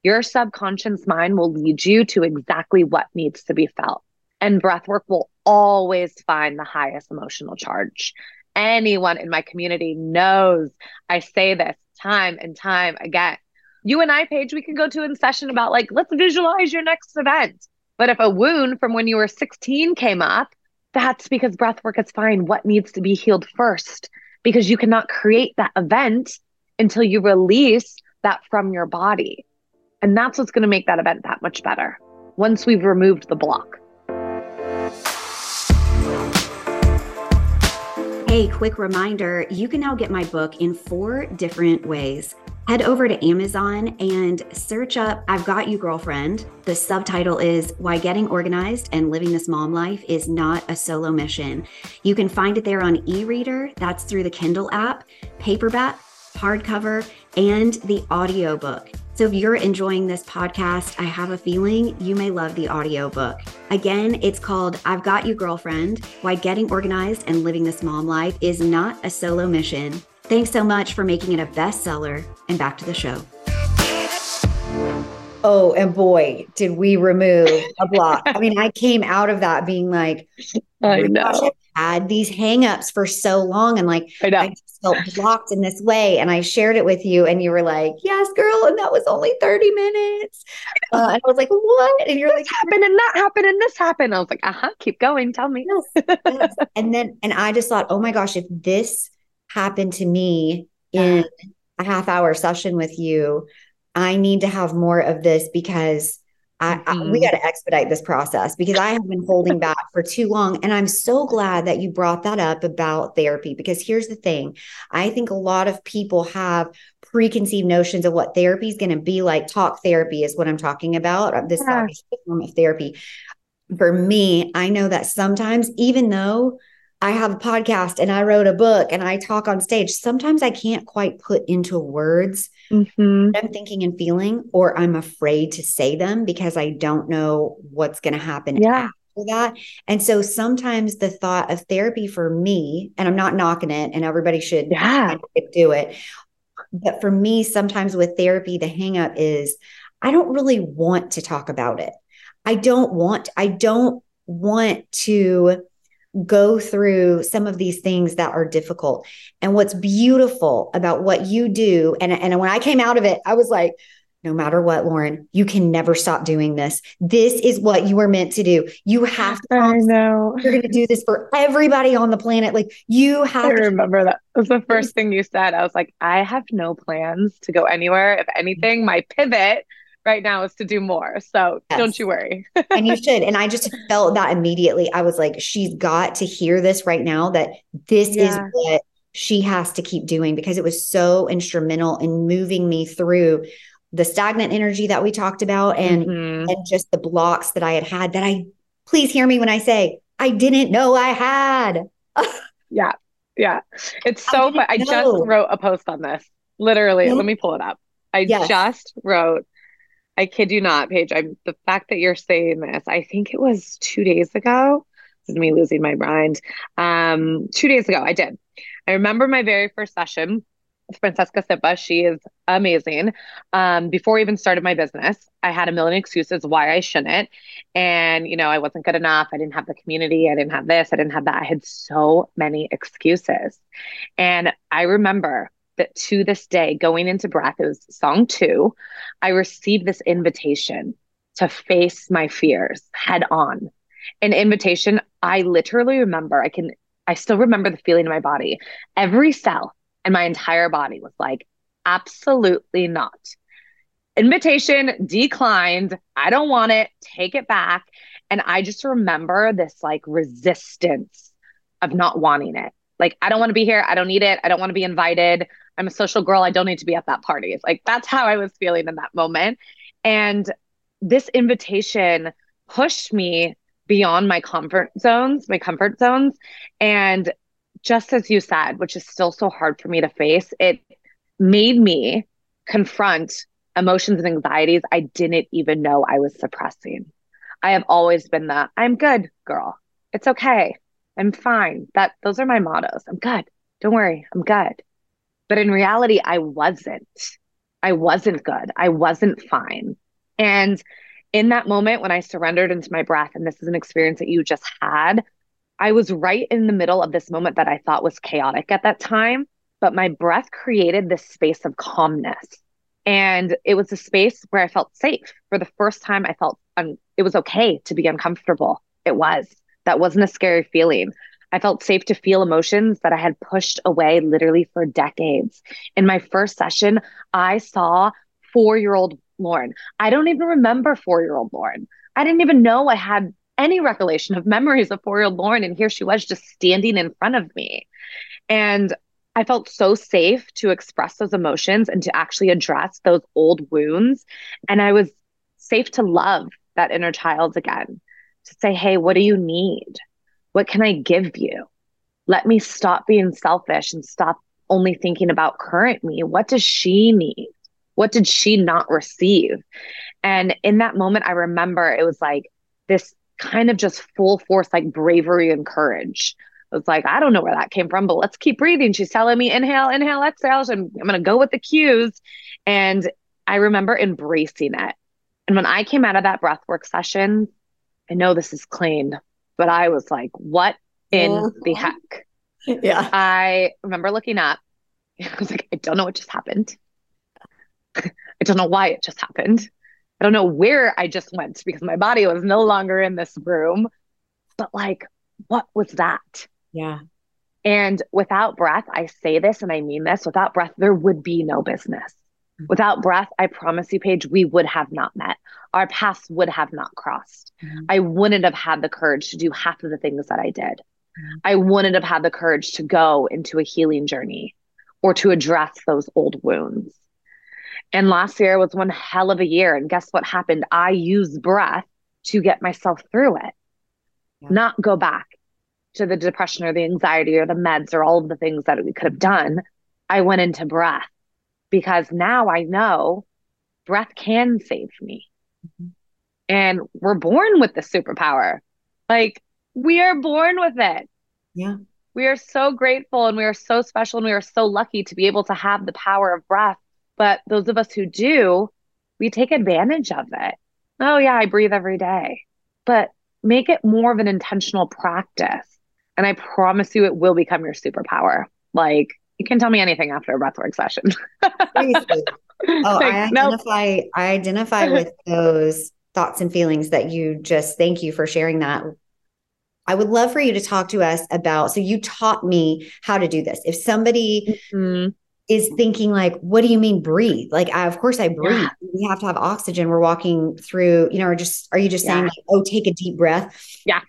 Your subconscious mind will lead you to exactly what needs to be felt. And breath work will always find the highest emotional charge. Anyone in my community knows I say this time and time again you and I, Paige, we can go to in session about like, let's visualize your next event. But if a wound from when you were 16 came up, that's because breath work is fine. What needs to be healed first? Because you cannot create that event until you release that from your body. And that's what's going to make that event that much better once we've removed the block. Hey, quick reminder you can now get my book in four different ways head over to Amazon and search up I've Got You Girlfriend. The subtitle is Why Getting Organized and Living This Mom Life is Not a Solo Mission. You can find it there on e reader, that's through the Kindle app, paperback, hardcover, and the audiobook. So if you're enjoying this podcast, I have a feeling you may love the audiobook. Again, it's called I've Got You Girlfriend Why Getting Organized and Living This Mom Life is Not a Solo Mission. Thanks so much for making it a bestseller. And back to the show. Oh, and boy, did we remove a block. I mean, I came out of that being like, I know. Gosh, I had these hangups for so long and like I, I just felt blocked in this way. And I shared it with you, and you were like, Yes, girl. And that was only 30 minutes. Uh, and I was like, What? And you're this like, happened and that happened and this happened. I was like, Uh huh, keep going. Tell me. Yes, yes. and then, and I just thought, Oh my gosh, if this happened to me in a half hour session with you, I need to have more of this because I, mm-hmm. I, we mm-hmm. got to expedite this process because I have been holding back for too long. And I'm so glad that you brought that up about therapy because here's the thing I think a lot of people have preconceived notions of what therapy is going to be like. Talk therapy is what I'm talking about. This yeah. form of therapy for me, I know that sometimes, even though I have a podcast and I wrote a book and I talk on stage, sometimes I can't quite put into words mm-hmm. what I'm thinking and feeling, or I'm afraid to say them because I don't know what's going to happen yeah. after that. And so sometimes the thought of therapy for me, and I'm not knocking it, and everybody should yeah. do it. But for me, sometimes with therapy, the hangup is I don't really want to talk about it. I don't want, I don't want to go through some of these things that are difficult. And what's beautiful about what you do, and, and when I came out of it, I was like, no matter what, Lauren, you can never stop doing this. This is what you were meant to do. You have to. I know. You're going to do this for everybody on the planet. Like you have. I remember that. That was the first thing you said. I was like, I have no plans to go anywhere. If anything, my pivot right now is to do more. So yes. don't you worry. and you should. And I just felt that immediately. I was like, she's got to hear this right now that this yeah. is what she has to keep doing because it was so instrumental in moving me through the stagnant energy that we talked about and mm-hmm. and just the blocks that I had had that I please hear me when I say I didn't know I had. yeah. Yeah. It's so I, I just wrote a post on this. Literally, let me pull it up. I yes. just wrote I kid you not, Paige. I'm the fact that you're saying this, I think it was two days ago. This is me losing my mind. Um, two days ago, I did. I remember my very first session with Francesca Sippa. She is amazing. Um, before I even started my business, I had a million excuses why I shouldn't. And, you know, I wasn't good enough. I didn't have the community. I didn't have this. I didn't have that. I had so many excuses. And I remember that to this day, going into breath, it was song two, I received this invitation to face my fears head on. An invitation I literally remember, I can, I still remember the feeling in my body. Every cell in my entire body was like, absolutely not. Invitation declined. I don't want it. Take it back. And I just remember this like resistance of not wanting it. Like, I don't want to be here. I don't need it. I don't want to be invited. I'm a social girl. I don't need to be at that party. Like that's how I was feeling in that moment. And this invitation pushed me beyond my comfort zones, my comfort zones. And just as you said, which is still so hard for me to face, it made me confront emotions and anxieties I didn't even know I was suppressing. I have always been the I'm good girl. It's okay. I'm fine. That those are my mottos. I'm good. Don't worry. I'm good. But in reality, I wasn't. I wasn't good. I wasn't fine. And in that moment when I surrendered into my breath, and this is an experience that you just had, I was right in the middle of this moment that I thought was chaotic at that time. But my breath created this space of calmness. And it was a space where I felt safe. For the first time, I felt un- it was okay to be uncomfortable. It was. That wasn't a scary feeling. I felt safe to feel emotions that I had pushed away literally for decades. In my first session, I saw four year old Lauren. I don't even remember four year old Lauren. I didn't even know I had any recollection of memories of four year old Lauren. And here she was just standing in front of me. And I felt so safe to express those emotions and to actually address those old wounds. And I was safe to love that inner child again, to say, hey, what do you need? What can I give you? Let me stop being selfish and stop only thinking about current me. What does she need? What did she not receive? And in that moment, I remember it was like this kind of just full force, like bravery and courage. It was like, I don't know where that came from, but let's keep breathing. She's telling me inhale, inhale, exhale. And I'm going to go with the cues. And I remember embracing it. And when I came out of that breathwork session, I know this is clean, but I was like, what in uh-huh. the heck? Yeah. I remember looking up. I was like, I don't know what just happened. I don't know why it just happened. I don't know where I just went because my body was no longer in this room. But like, what was that? Yeah. And without breath, I say this and I mean this without breath, there would be no business. Without breath, I promise you, Paige, we would have not met. Our paths would have not crossed. Mm-hmm. I wouldn't have had the courage to do half of the things that I did. Mm-hmm. I wouldn't have had the courage to go into a healing journey or to address those old wounds. And last year was one hell of a year. And guess what happened? I used breath to get myself through it. yeah. not go back to the depression or the anxiety or the meds or all of the things that we could have done. I went into breath because now I know breath can save me. Mm-hmm. And we're born with the superpower. Like we are born with it. Yeah. We are so grateful and we are so special and we are so lucky to be able to have the power of breath. But those of us who do, we take advantage of it. Oh, yeah, I breathe every day. But make it more of an intentional practice. And I promise you, it will become your superpower. Like, you can tell me anything after a breathwork session. oh, like, I identify, nope. I identify with those thoughts and feelings that you just thank you for sharing that. I would love for you to talk to us about. So you taught me how to do this. If somebody mm-hmm. is thinking like, what do you mean breathe? Like, I, of course I breathe. Yeah. We have to have oxygen. We're walking through, you know, or just, are you just yeah. saying like, oh, take a deep breath? Yeah.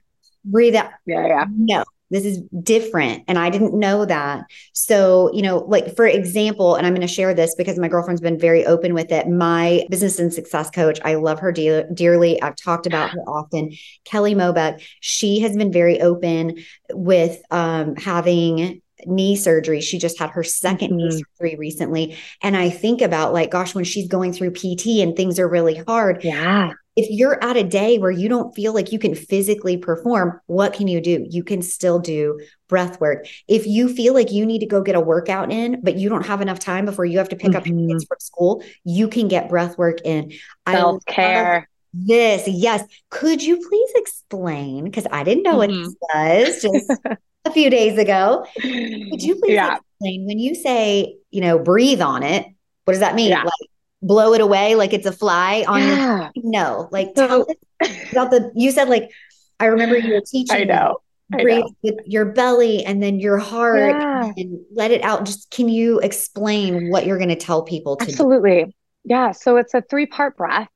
Breathe out. Yeah. Yeah. No, this is different and i didn't know that so you know like for example and i'm going to share this because my girlfriend's been very open with it my business and success coach i love her de- dearly i've talked about her often kelly mobeck she has been very open with um, having knee surgery. She just had her 2nd mm-hmm. knee surgery recently. And I think about like, gosh, when she's going through PT and things are really hard. Yeah if you're at a day where you don't feel like you can physically perform, what can you do? You can still do breath work. If you feel like you need to go get a workout in, but you don't have enough time before you have to pick mm-hmm. up your kids from school, you can get breath work in. Self care. This, yes. Could you please explain? Because I didn't know mm-hmm. what this was just a few days ago. Could you please yeah. explain when you say, you know, breathe on it? What does that mean? Yeah. Like blow it away like it's a fly on yeah. your no like tell us about the you said like i remember you were teaching i know breathe with your belly and then your heart yeah. and let it out just can you explain what you're going to tell people to absolutely do? yeah so it's a three part breath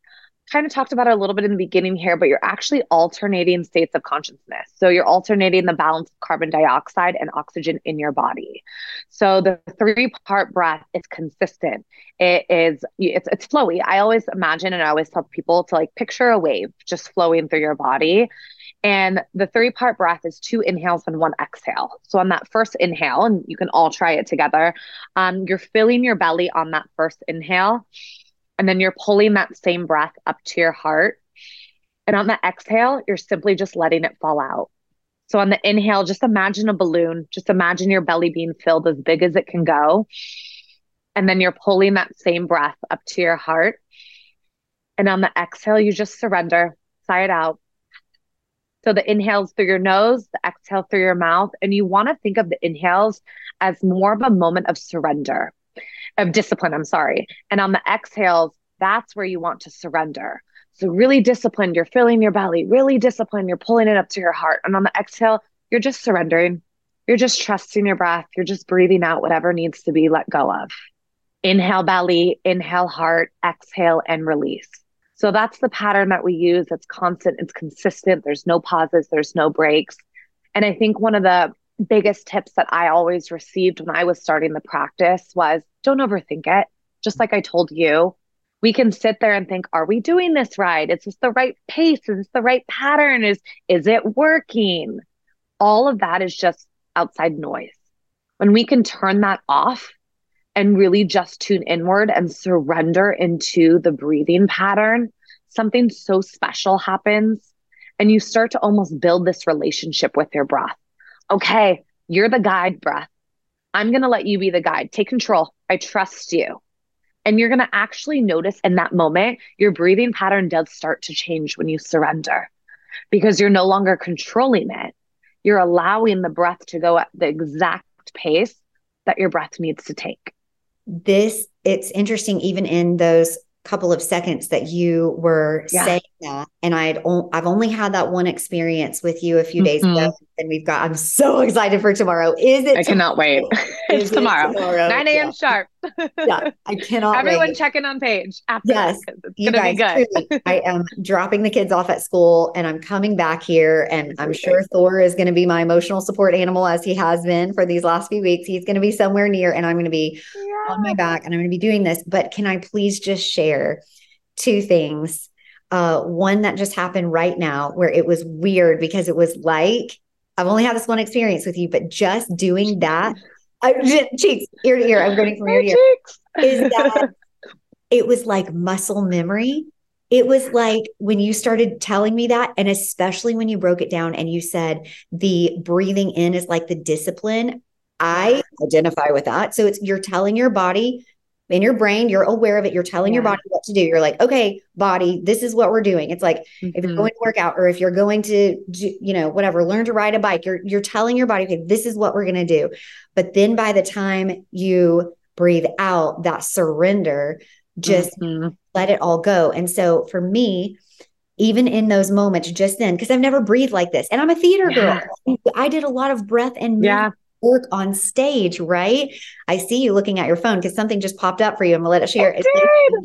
kind of talked about it a little bit in the beginning here, but you're actually alternating states of consciousness. So you're alternating the balance of carbon dioxide and oxygen in your body. So the three part breath is consistent. It is it's it's flowy. I always imagine and I always tell people to like picture a wave just flowing through your body. And the three part breath is two inhales and one exhale. So on that first inhale, and you can all try it together, um, you're filling your belly on that first inhale and then you're pulling that same breath up to your heart. And on the exhale, you're simply just letting it fall out. So on the inhale, just imagine a balloon. Just imagine your belly being filled as big as it can go. And then you're pulling that same breath up to your heart. And on the exhale, you just surrender, sigh it out. So the inhales through your nose, the exhale through your mouth. And you want to think of the inhales as more of a moment of surrender of discipline, I'm sorry. And on the exhales, that's where you want to surrender. So really disciplined, you're filling your belly, really disciplined, you're pulling it up to your heart. And on the exhale, you're just surrendering. You're just trusting your breath. You're just breathing out whatever needs to be let go of. Inhale belly, inhale heart, exhale and release. So that's the pattern that we use. It's constant, it's consistent. There's no pauses, there's no breaks. And I think one of the biggest tips that I always received when I was starting the practice was don't overthink it. Just like I told you, we can sit there and think, are we doing this right? Is this the right pace? Is this the right pattern? Is is it working? All of that is just outside noise. When we can turn that off and really just tune inward and surrender into the breathing pattern, something so special happens. And you start to almost build this relationship with your breath okay, you're the guide, breath. I'm going to let you be the guide. Take control. I trust you. And you're going to actually notice in that moment, your breathing pattern does start to change when you surrender because you're no longer controlling it. You're allowing the breath to go at the exact pace that your breath needs to take. This, it's interesting, even in those couple of seconds that you were yeah. saying that. And i had o- i've only had that one experience with you a few days mm-hmm. ago and we've got i'm so excited for tomorrow. Is it i cannot wait. It's tomorrow. tomorrow? 9 a.m yeah. sharp. Yeah i cannot everyone wait. checking on Paige after yes. you guys, truly, i am dropping the kids off at school and i'm coming back here and i'm sure thor is going to be my emotional support animal as he has been for these last few weeks. He's going to be somewhere near and i'm going to be yeah. on my back and i'm going to be doing this. But can i please just share two things uh, one that just happened right now where it was weird because it was like I've only had this one experience with you, but just doing that, I, cheeks ear to ear, I'm going from ear to ear, is that it was like muscle memory. It was like when you started telling me that, and especially when you broke it down and you said the breathing in is like the discipline. I identify with that. So it's you're telling your body in your brain, you're aware of it. You're telling yeah. your body what to do. You're like, okay, body, this is what we're doing. It's like mm-hmm. if you're going to work out or if you're going to, do, you know, whatever, learn to ride a bike, you're you're telling your body, okay, this is what we're going to do. But then by the time you breathe out, that surrender, just mm-hmm. let it all go. And so for me, even in those moments just then because i've never breathed like this and i'm a theater yeah. girl i did a lot of breath and yeah work on stage, right? I see you looking at your phone because something just popped up for you. I'm gonna let it share. It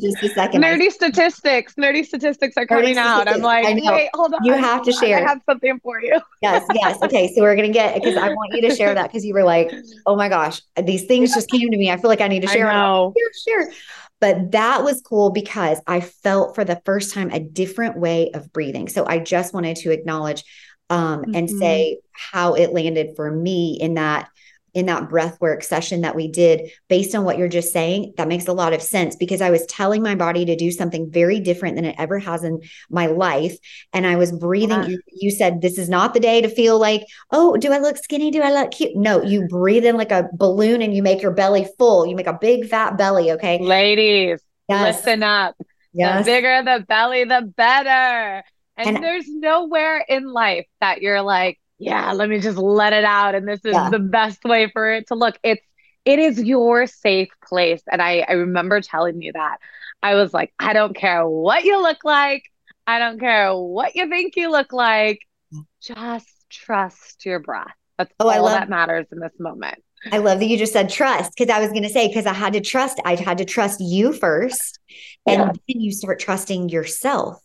just a second. Nerdy statistics. Nerdy statistics are coming out. I'm like, wait, hold on. You have to share. I have something for you. yes, yes. Okay, so we're gonna get because I want you to share that because you were like, oh my gosh, these things just came to me. I feel like I need to share. I know. Share, share. But that was cool because I felt for the first time a different way of breathing. So I just wanted to acknowledge um, mm-hmm. and say how it landed for me in that in that breath work session that we did based on what you're just saying that makes a lot of sense because i was telling my body to do something very different than it ever has in my life. And i was breathing you, you, said this is not the day to feel like oh do i look skinny? Do i look cute? No you breathe in like a balloon and you make your belly full. You make a big fat belly okay? Ladies yes. listen up. Yes. the bigger the belly the better and, and there's nowhere in life that you're like, yeah, let me just let it out. And this is yeah. the best way for it to look. It's, it is your safe place. And I, I remember telling you that. I was like, I don't care what you look like. I don't care what you think you look like. Just trust your breath. That's oh, all I love, that matters in this moment. I love that you just said trust because I was going to say, because I had to trust, I had to trust you first. And yeah. then you start trusting yourself.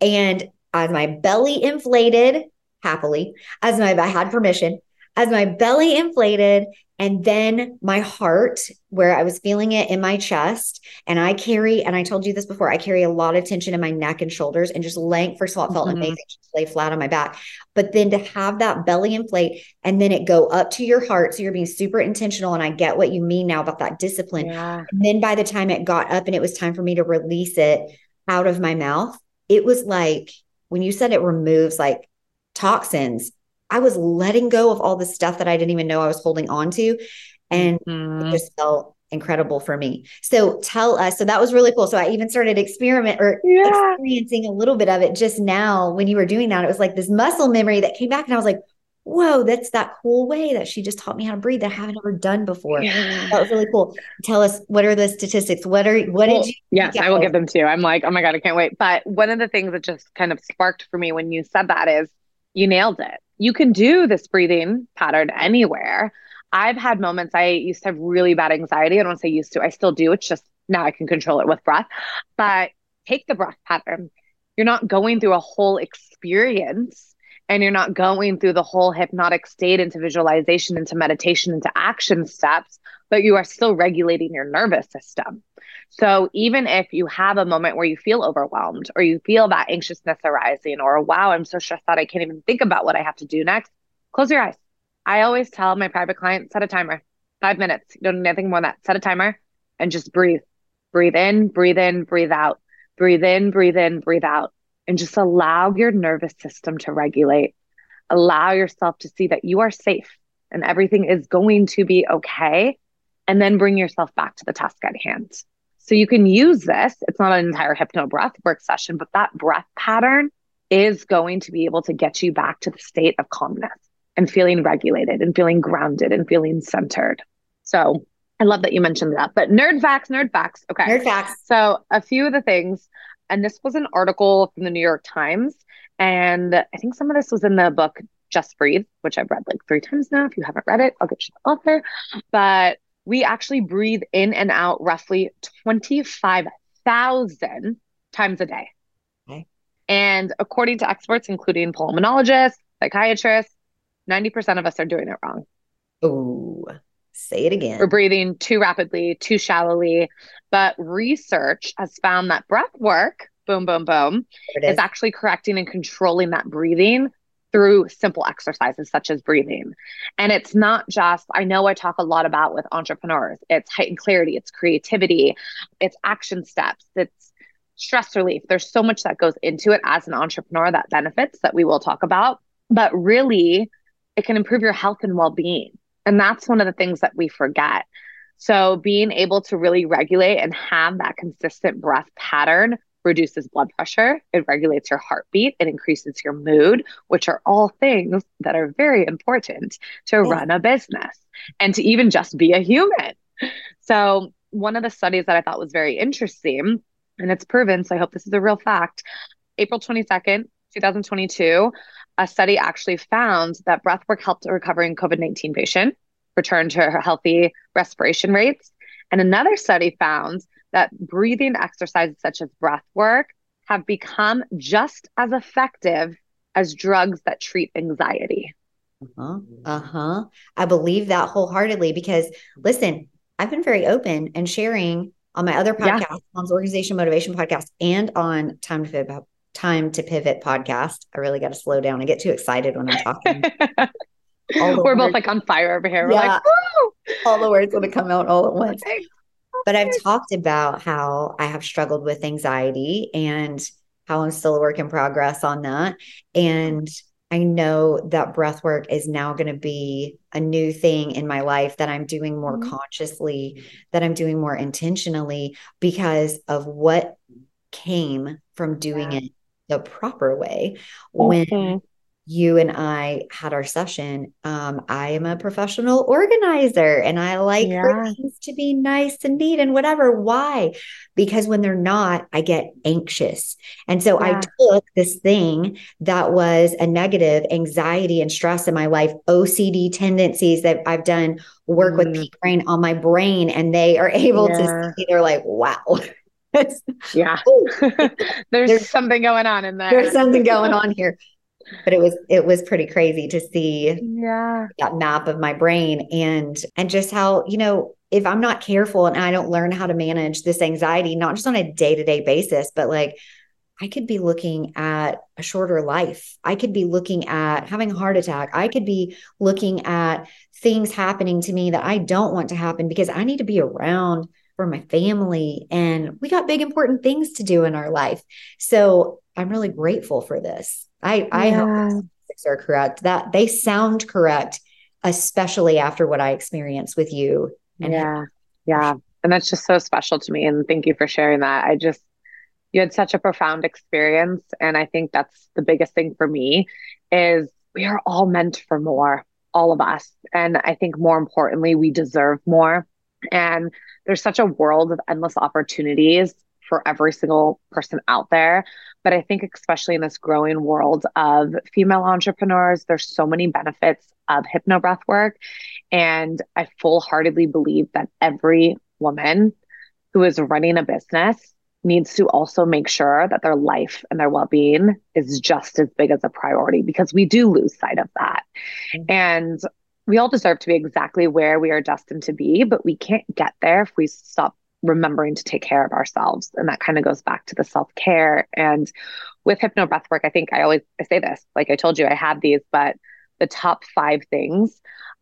And as my belly inflated happily, as my I had permission, as my belly inflated, and then my heart, where I was feeling it in my chest, and I carry, and I told you this before, I carry a lot of tension in my neck and shoulders, and just laying. First of all, it felt mm-hmm. amazing to lay flat on my back, but then to have that belly inflate and then it go up to your heart, so you're being super intentional. And I get what you mean now about that discipline. Yeah. And then by the time it got up and it was time for me to release it out of my mouth, it was like when you said it removes like toxins, I was letting go of all the stuff that I didn't even know I was holding on to. And mm-hmm. it just felt incredible for me. So tell us. So that was really cool. So I even started experiment or yeah. experiencing a little bit of it just now when you were doing that. It was like this muscle memory that came back and I was like, whoa, that's that cool way that she just taught me how to breathe that I haven't ever done before. Yeah. That was really cool. Tell us what are the statistics? What are what well, did you Yes, I will give them to you. I'm like, oh my God, I can't wait. But one of the things that just kind of sparked for me when you said that is you nailed it. You can do this breathing pattern anywhere. I've had moments I used to have really bad anxiety. I don't say used to, I still do. It's just now I can control it with breath. But take the breath pattern. You're not going through a whole experience and you're not going through the whole hypnotic state into visualization, into meditation, into action steps, but you are still regulating your nervous system. So even if you have a moment where you feel overwhelmed or you feel that anxiousness arising, or wow, I'm so stressed out, I can't even think about what I have to do next, close your eyes. I always tell my private clients set a timer, five minutes. You don't need anything more than that. Set a timer and just breathe. Breathe in, breathe in, breathe out. Breathe in, breathe in, breathe out and just allow your nervous system to regulate. Allow yourself to see that you are safe and everything is going to be okay. And then bring yourself back to the task at hand. So you can use this. It's not an entire hypno breath work session, but that breath pattern is going to be able to get you back to the state of calmness and feeling regulated and feeling grounded and feeling centered. So I love that you mentioned that. But nerd facts, nerd facts. Okay. Nerd facts. So a few of the things and this was an article from the New York Times. And I think some of this was in the book Just Breathe, which I've read like three times now. If you haven't read it, I'll get you the author. But we actually breathe in and out roughly 25,000 times a day. Okay. And according to experts, including pulmonologists, psychiatrists, 90% of us are doing it wrong. Oh, say it again. We're breathing too rapidly, too shallowly. But research has found that breath work boom, boom, boom, is. is actually correcting and controlling that breathing through simple exercises such as breathing. And it's not just, I know I talk a lot about with entrepreneurs, it's heightened clarity, it's creativity, it's action steps, it's stress relief. There's so much that goes into it as an entrepreneur that benefits that we will talk about. But really, it can improve your health and well being. And that's one of the things that we forget. So, being able to really regulate and have that consistent breath pattern reduces blood pressure, it regulates your heartbeat, it increases your mood, which are all things that are very important to run a business and to even just be a human. So, one of the studies that I thought was very interesting, and it's proven, so I hope this is a real fact, April 22nd, 2022, a study actually found that breathwork helped a recovering COVID 19 patient return to her healthy respiration rates. And another study found that breathing exercises such as breath work have become just as effective as drugs that treat anxiety. Uh-huh. Uh-huh. I believe that wholeheartedly because listen, I've been very open and sharing on my other podcast, yeah. Mom's Organization Motivation podcast, and on Time to Pivot Time to Pivot podcast. I really got to slow down. I get too excited when I'm talking. We're words. both like on fire over here. We're yeah. like, Woo! all the words going to come out all at once. But I've talked about how I have struggled with anxiety and how I'm still a work in progress on that. And I know that breath work is now going to be a new thing in my life that I'm doing more mm-hmm. consciously, that I'm doing more intentionally because of what came from doing yeah. it the proper way. When you and I had our session, um, I am a professional organizer and I like yeah. for things to be nice and neat and whatever. Why? Because when they're not, I get anxious. And so yeah. I took this thing that was a negative anxiety and stress in my life, OCD tendencies that I've done work mm. with Peak Brain on my brain, and they are able yeah. to see, they're like, wow. Yeah. Oh, there's, there's something going on in there. There's something going on here. But it was it was pretty crazy to see yeah. that map of my brain and and just how you know if i'm not careful and i don't learn how to manage this anxiety not just on a day-to-day basis but like i could be looking at a shorter life. I could be looking at having a heart attack. I could be looking at things happening to me that i don't want to happen because i need to be around for my family and we got big important things to do in our life so i'm really grateful for this I I yeah. hope statistics are correct. That they sound correct, especially after what I experienced with you. And yeah, yeah, and that's just so special to me. And thank you for sharing that. I just you had such a profound experience, and I think that's the biggest thing for me is we are all meant for more, all of us, and I think more importantly, we deserve more. And there's such a world of endless opportunities for every single person out there. But I think, especially in this growing world of female entrepreneurs, there's so many benefits of hypnobreath work. And I full heartedly believe that every woman who is running a business needs to also make sure that their life and their well-being is just as big as a priority because we do lose sight of that. Mm-hmm. And we all deserve to be exactly where we are destined to be, but we can't get there if we stop remembering to take care of ourselves. And that kind of goes back to the self care. And with hypno breath work, I think I always I say this, like I told you, I had these, but the top five things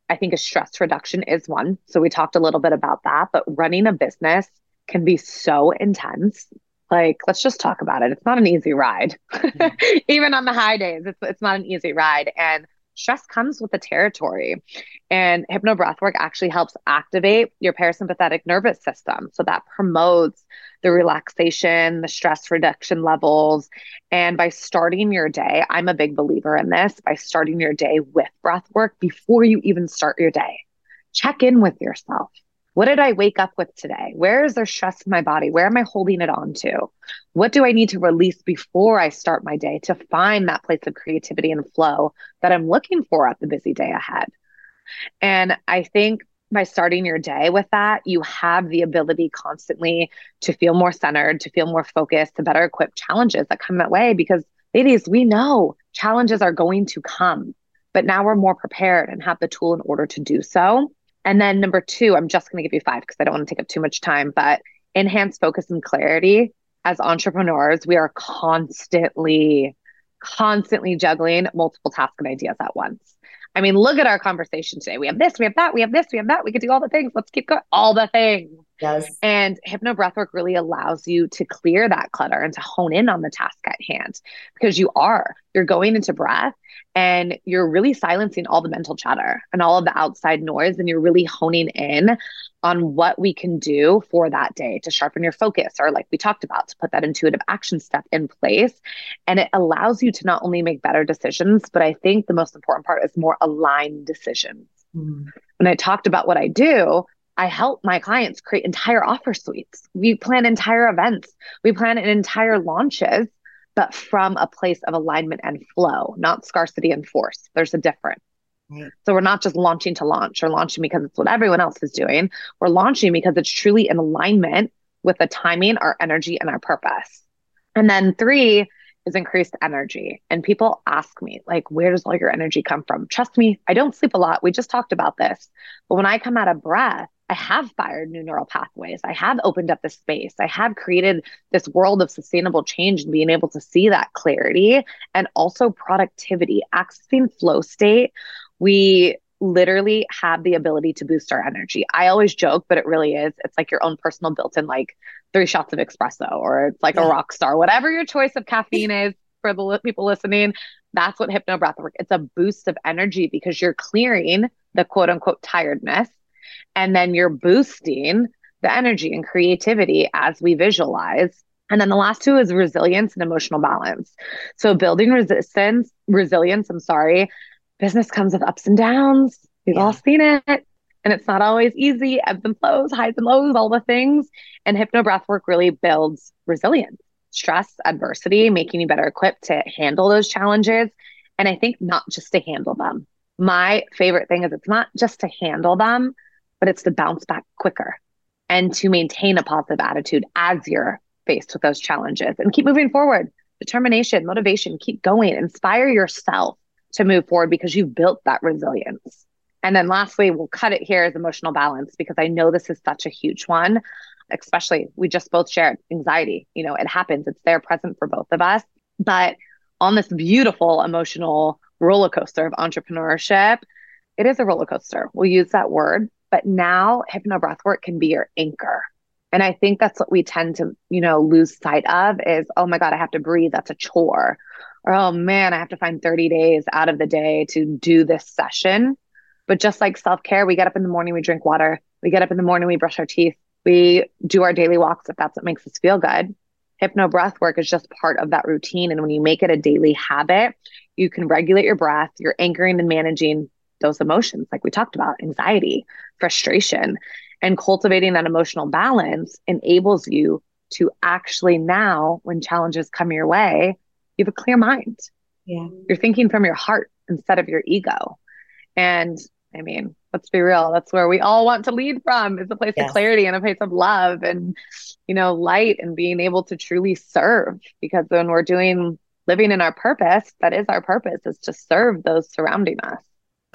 I think a stress reduction is one. So we talked a little bit about that, but running a business can be so intense. Like, let's just talk about it. It's not an easy ride. Mm-hmm. Even on the high days, it's, it's not an easy ride. And stress comes with the territory. And hypno breathwork actually helps activate your parasympathetic nervous system. So that promotes the relaxation, the stress reduction levels. And by starting your day, I'm a big believer in this, by starting your day with breath work before you even start your day. Check in with yourself. What did I wake up with today? Where is there stress in my body? Where am I holding it on to? What do I need to release before I start my day to find that place of creativity and flow that I'm looking for at the busy day ahead? And I think by starting your day with that, you have the ability constantly to feel more centered, to feel more focused, to better equip challenges that come that way. Because, ladies, we know challenges are going to come, but now we're more prepared and have the tool in order to do so. And then number two, I'm just going to give you five because I don't want to take up too much time, but enhance focus and clarity as entrepreneurs, we are constantly, constantly juggling multiple tasks and ideas at once. I mean, look at our conversation today. We have this, we have that, we have this, we have that. We could do all the things. Let's keep going. All the things. Yes. And hypno breathwork really allows you to clear that clutter and to hone in on the task at hand because you are, you're going into breath and you're really silencing all the mental chatter and all of the outside noise. And you're really honing in on what we can do for that day to sharpen your focus, or like we talked about, to put that intuitive action step in place. And it allows you to not only make better decisions, but I think the most important part is more aligned decisions. Mm. When I talked about what I do, I help my clients create entire offer suites. We plan entire events. We plan an entire launches, but from a place of alignment and flow, not scarcity and force. There's a difference. So we're not just launching to launch or launching because it's what everyone else is doing. We're launching because it's truly in alignment with the timing, our energy, and our purpose. And then three is increased energy. And people ask me, like, where does all your energy come from? Trust me, I don't sleep a lot. We just talked about this. But when I come out of breath, I have fired new neural pathways. I have opened up the space. I have created this world of sustainable change and being able to see that clarity and also productivity, accessing flow state. We literally have the ability to boost our energy. I always joke, but it really is. It's like your own personal built in like three shots of espresso or it's like yeah. a rock star, whatever your choice of caffeine is for the people listening. That's what hypno breath work. It's a boost of energy because you're clearing the quote unquote tiredness and then you're boosting the energy and creativity as we visualize. And then the last two is resilience and emotional balance. So building resistance, resilience, I'm sorry, business comes with ups and downs. We've yeah. all seen it. And it's not always easy, ebbs and flows, highs and lows, all the things. And hypno breathwork really builds resilience, stress, adversity, making you better equipped to handle those challenges. And I think not just to handle them. My favorite thing is it's not just to handle them, but it's to bounce back quicker and to maintain a positive attitude as you're faced with those challenges and keep moving forward. Determination, motivation, keep going, inspire yourself to move forward because you've built that resilience. And then lastly, we'll cut it here as emotional balance because I know this is such a huge one, especially we just both shared anxiety. You know, it happens, it's there present for both of us. But on this beautiful emotional roller coaster of entrepreneurship, it is a roller coaster. We'll use that word but now hypno breathwork can be your anchor. And I think that's what we tend to, you know, lose sight of is, oh my God, I have to breathe. That's a chore. Or, oh man, I have to find 30 days out of the day to do this session. But just like self care, we get up in the morning, we drink water. We get up in the morning, we brush our teeth. We do our daily walks if that's what makes us feel good. Hypno breath work is just part of that routine. And when you make it a daily habit, you can regulate your breath, you're anchoring and managing those emotions, like we talked about anxiety, frustration, and cultivating that emotional balance enables you to actually now, when challenges come your way, you have a clear mind. Yeah. You're thinking from your heart instead of your ego. And I mean, let's be real, that's where we all want to lead from is a place yes. of clarity and a place of love and, you know, light and being able to truly serve. Because when we're doing living in our purpose, that is our purpose, is to serve those surrounding us.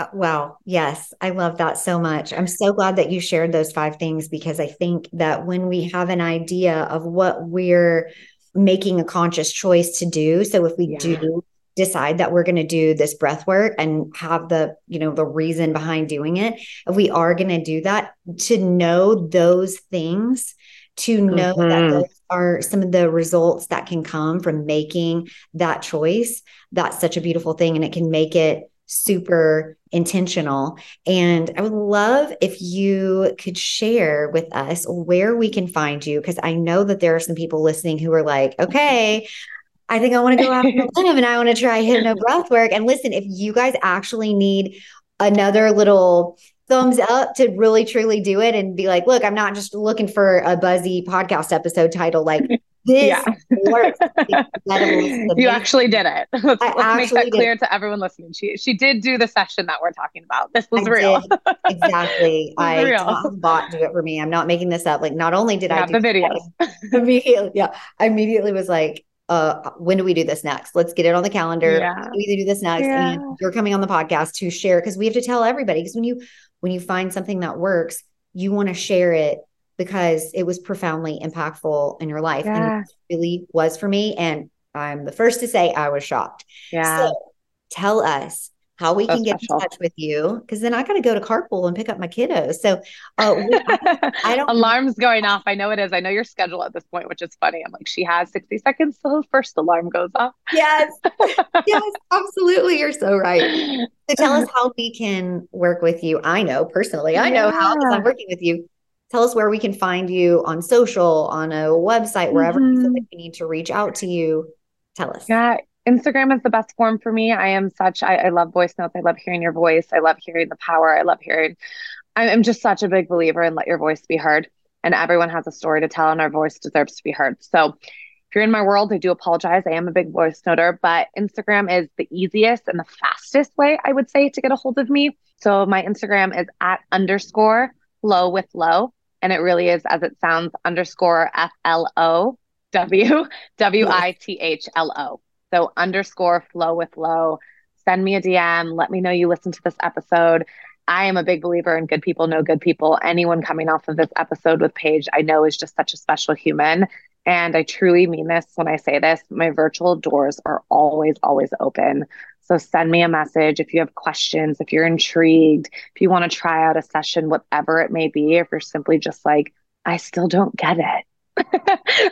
Uh, wow. Yes. I love that so much. I'm so glad that you shared those five things because I think that when we have an idea of what we're making a conscious choice to do, so if we yeah. do decide that we're going to do this breath work and have the you know the reason behind doing it if we are going to do that to know those things to know mm-hmm. that those are some of the results that can come from making that choice that's such a beautiful thing and it can make it super intentional. And I would love if you could share with us where we can find you, because I know that there are some people listening who are like, okay, I think I want to go out on a and I want to try hypno breath work. And listen, if you guys actually need another little thumbs up to really truly do it and be like, look, I'm not just looking for a buzzy podcast episode title. Like this yeah. works. you actually did it. Let's, let's make that clear to everyone listening. She she did do the session that we're talking about. This was I real. exactly. I real. bot do it for me. I'm not making this up. Like not only did you I do the videos immediately, yeah, I immediately was like, uh, when do we do this next? Let's get it on the calendar. Yeah. We do this next. Yeah. And you're coming on the podcast to share because we have to tell everybody. Because when you when you find something that works, you want to share it because it was profoundly impactful in your life. Yeah. And it really was for me. And I'm the first to say I was shocked. Yeah. So tell us how we So can get special. in touch with you because then I got to go to carpool and pick up my kiddos. So uh, we- I, I don't Alarm's going off. I know it is. I know your schedule at this point, which is funny. I'm like, she has 60 seconds till the first alarm goes off. yes, yes, absolutely. You're so right. So tell us how we can work with you. I know personally, I know how because I'm working with you. Tell us where we can find you on social, on a website, wherever Mhm. like we need to reach out to you. Tell us. Yeah, Instagram is the best form for me. I am such, I, I love voice notes. I love hearing your voice. I love hearing the power. I love hearing, I'm just such a big believer in let your voice be heard. And everyone has a story to tell, and our voice deserves to be heard. So if you're in my world, I do apologize. I am a big voice noter, but Instagram is the easiest and the fastest way, I would say, to get a hold of me. So my Instagram is at underscore low with low. And it really is as it sounds underscore F L O W W I T H L O. So underscore flow with low. Send me a DM. Let me know you listen to this episode. I am a big believer in good people know good people. Anyone coming off of this episode with Paige, I know is just such a special human. And I truly mean this when I say this. My virtual doors are always, always open. So send me a message if you have questions, if you're intrigued, if you want to try out a session, whatever it may be, if you're simply just like, I still don't get it.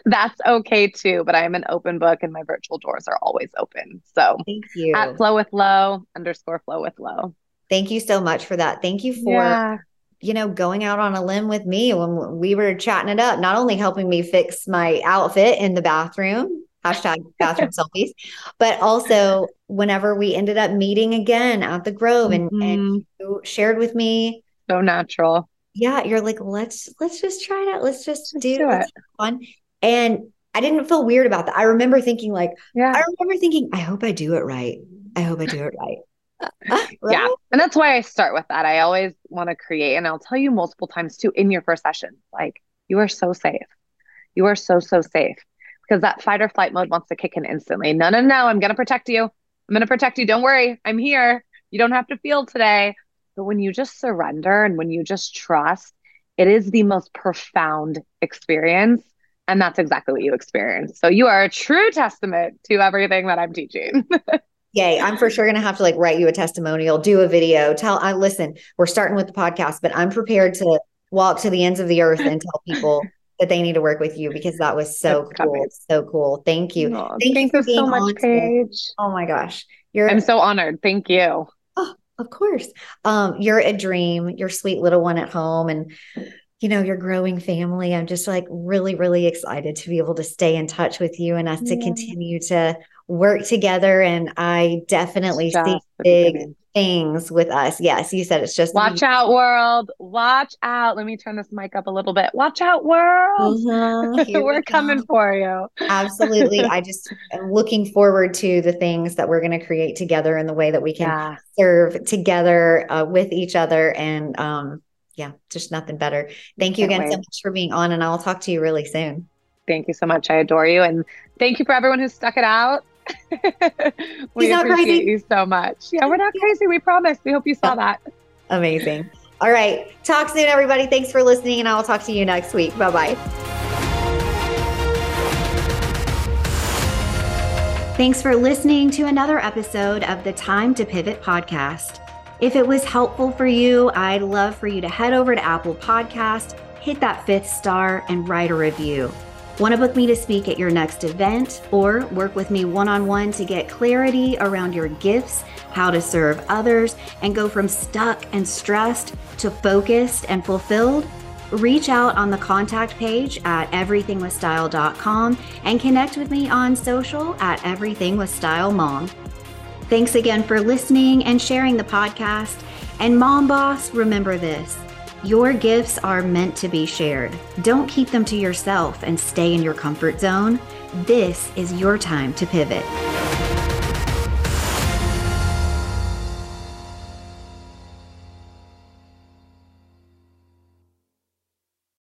That's okay too, but I'm an open book and my virtual doors are always open. So Thank you. at flow with low underscore flow with low. Thank you so much for that. Thank you for Yeah. You know, going out on a limb with me when we were chatting it up, not only helping me fix my outfit in the bathroom, hashtag bathroom selfies, but also whenever we ended up meeting again at the Grove and, and Mhm. you shared with me, So natural. yeah, you're like, let's let's just try it out. Let's just Let's do, do let's fun. And I didn't feel weird about that. I remember thinking like, Yeah. I remember thinking, I hope I do it right. I hope I do it right. Yeah. And that's why I start with that. I always want to create, and I'll tell you multiple times too in your first session, like, you are so safe. You are so, so safe because that fight or flight mode wants to kick in instantly. No, no, no. I'm going to protect you. I'm going to protect you. Don't worry. I'm here. You don't have to feel today. But when you just surrender and when you just trust, it is the most profound experience. And that's exactly what you experience. So you are a true testament to everything that I'm teaching. Yay. I'm for sure going to have to like write you a testimonial, do a video, tell I listen, we're starting with the podcast, but I'm prepared to walk to the ends of the earth and tell people that they need to work with you because that was so It's cool. So cool. Thank you. Aw, Thank you thank for you so much. Paige. Oh my gosh. You're I'm so honored. Thank you. Oh, of course. Um, you're a dream, your sweet little one at home and you know, your growing family. I'm just like really, really excited to be able to stay in touch with you and us to continue to work together. And I definitely see big things with us. Yes, you said it's just Watch out, world. Watch out. Let me turn this mic up a little bit. Watch out, world. Mhm. Here we We're coming for you. Absolutely. I just am looking forward to the things that we're going to create together and the way that we can Yeah. serve together uh, with each other. And um, yeah, just nothing better. Thank you Can't again so much for being on, and I'll talk to you really soon. Thank you so much. I adore you. And thank you for everyone who stuck it out. we appreciate crazy. you so much. Yeah, we're not crazy. We promise. We hope you saw that. Amazing. All right. Talk soon, everybody. Thanks for listening, and I will talk to you next week. Bye bye. Thanks for listening to another episode of the Time to Pivot podcast. If it was helpful for you, I'd love for you to head over to Apple Podcast, hit that fifth star, and write a review. Want to book me to speak at your next event or work with me one on one to get clarity around your gifts, how to serve others, and go from stuck and stressed to focused and fulfilled? Reach out on the contact page at everythingwithstyle.com and connect with me on social at everythingwithstylemom. Thanks again for listening and sharing the podcast. And Mom Boss, remember this your gifts are meant to be shared. Don't keep them to yourself and stay in your comfort zone. This is your time to pivot.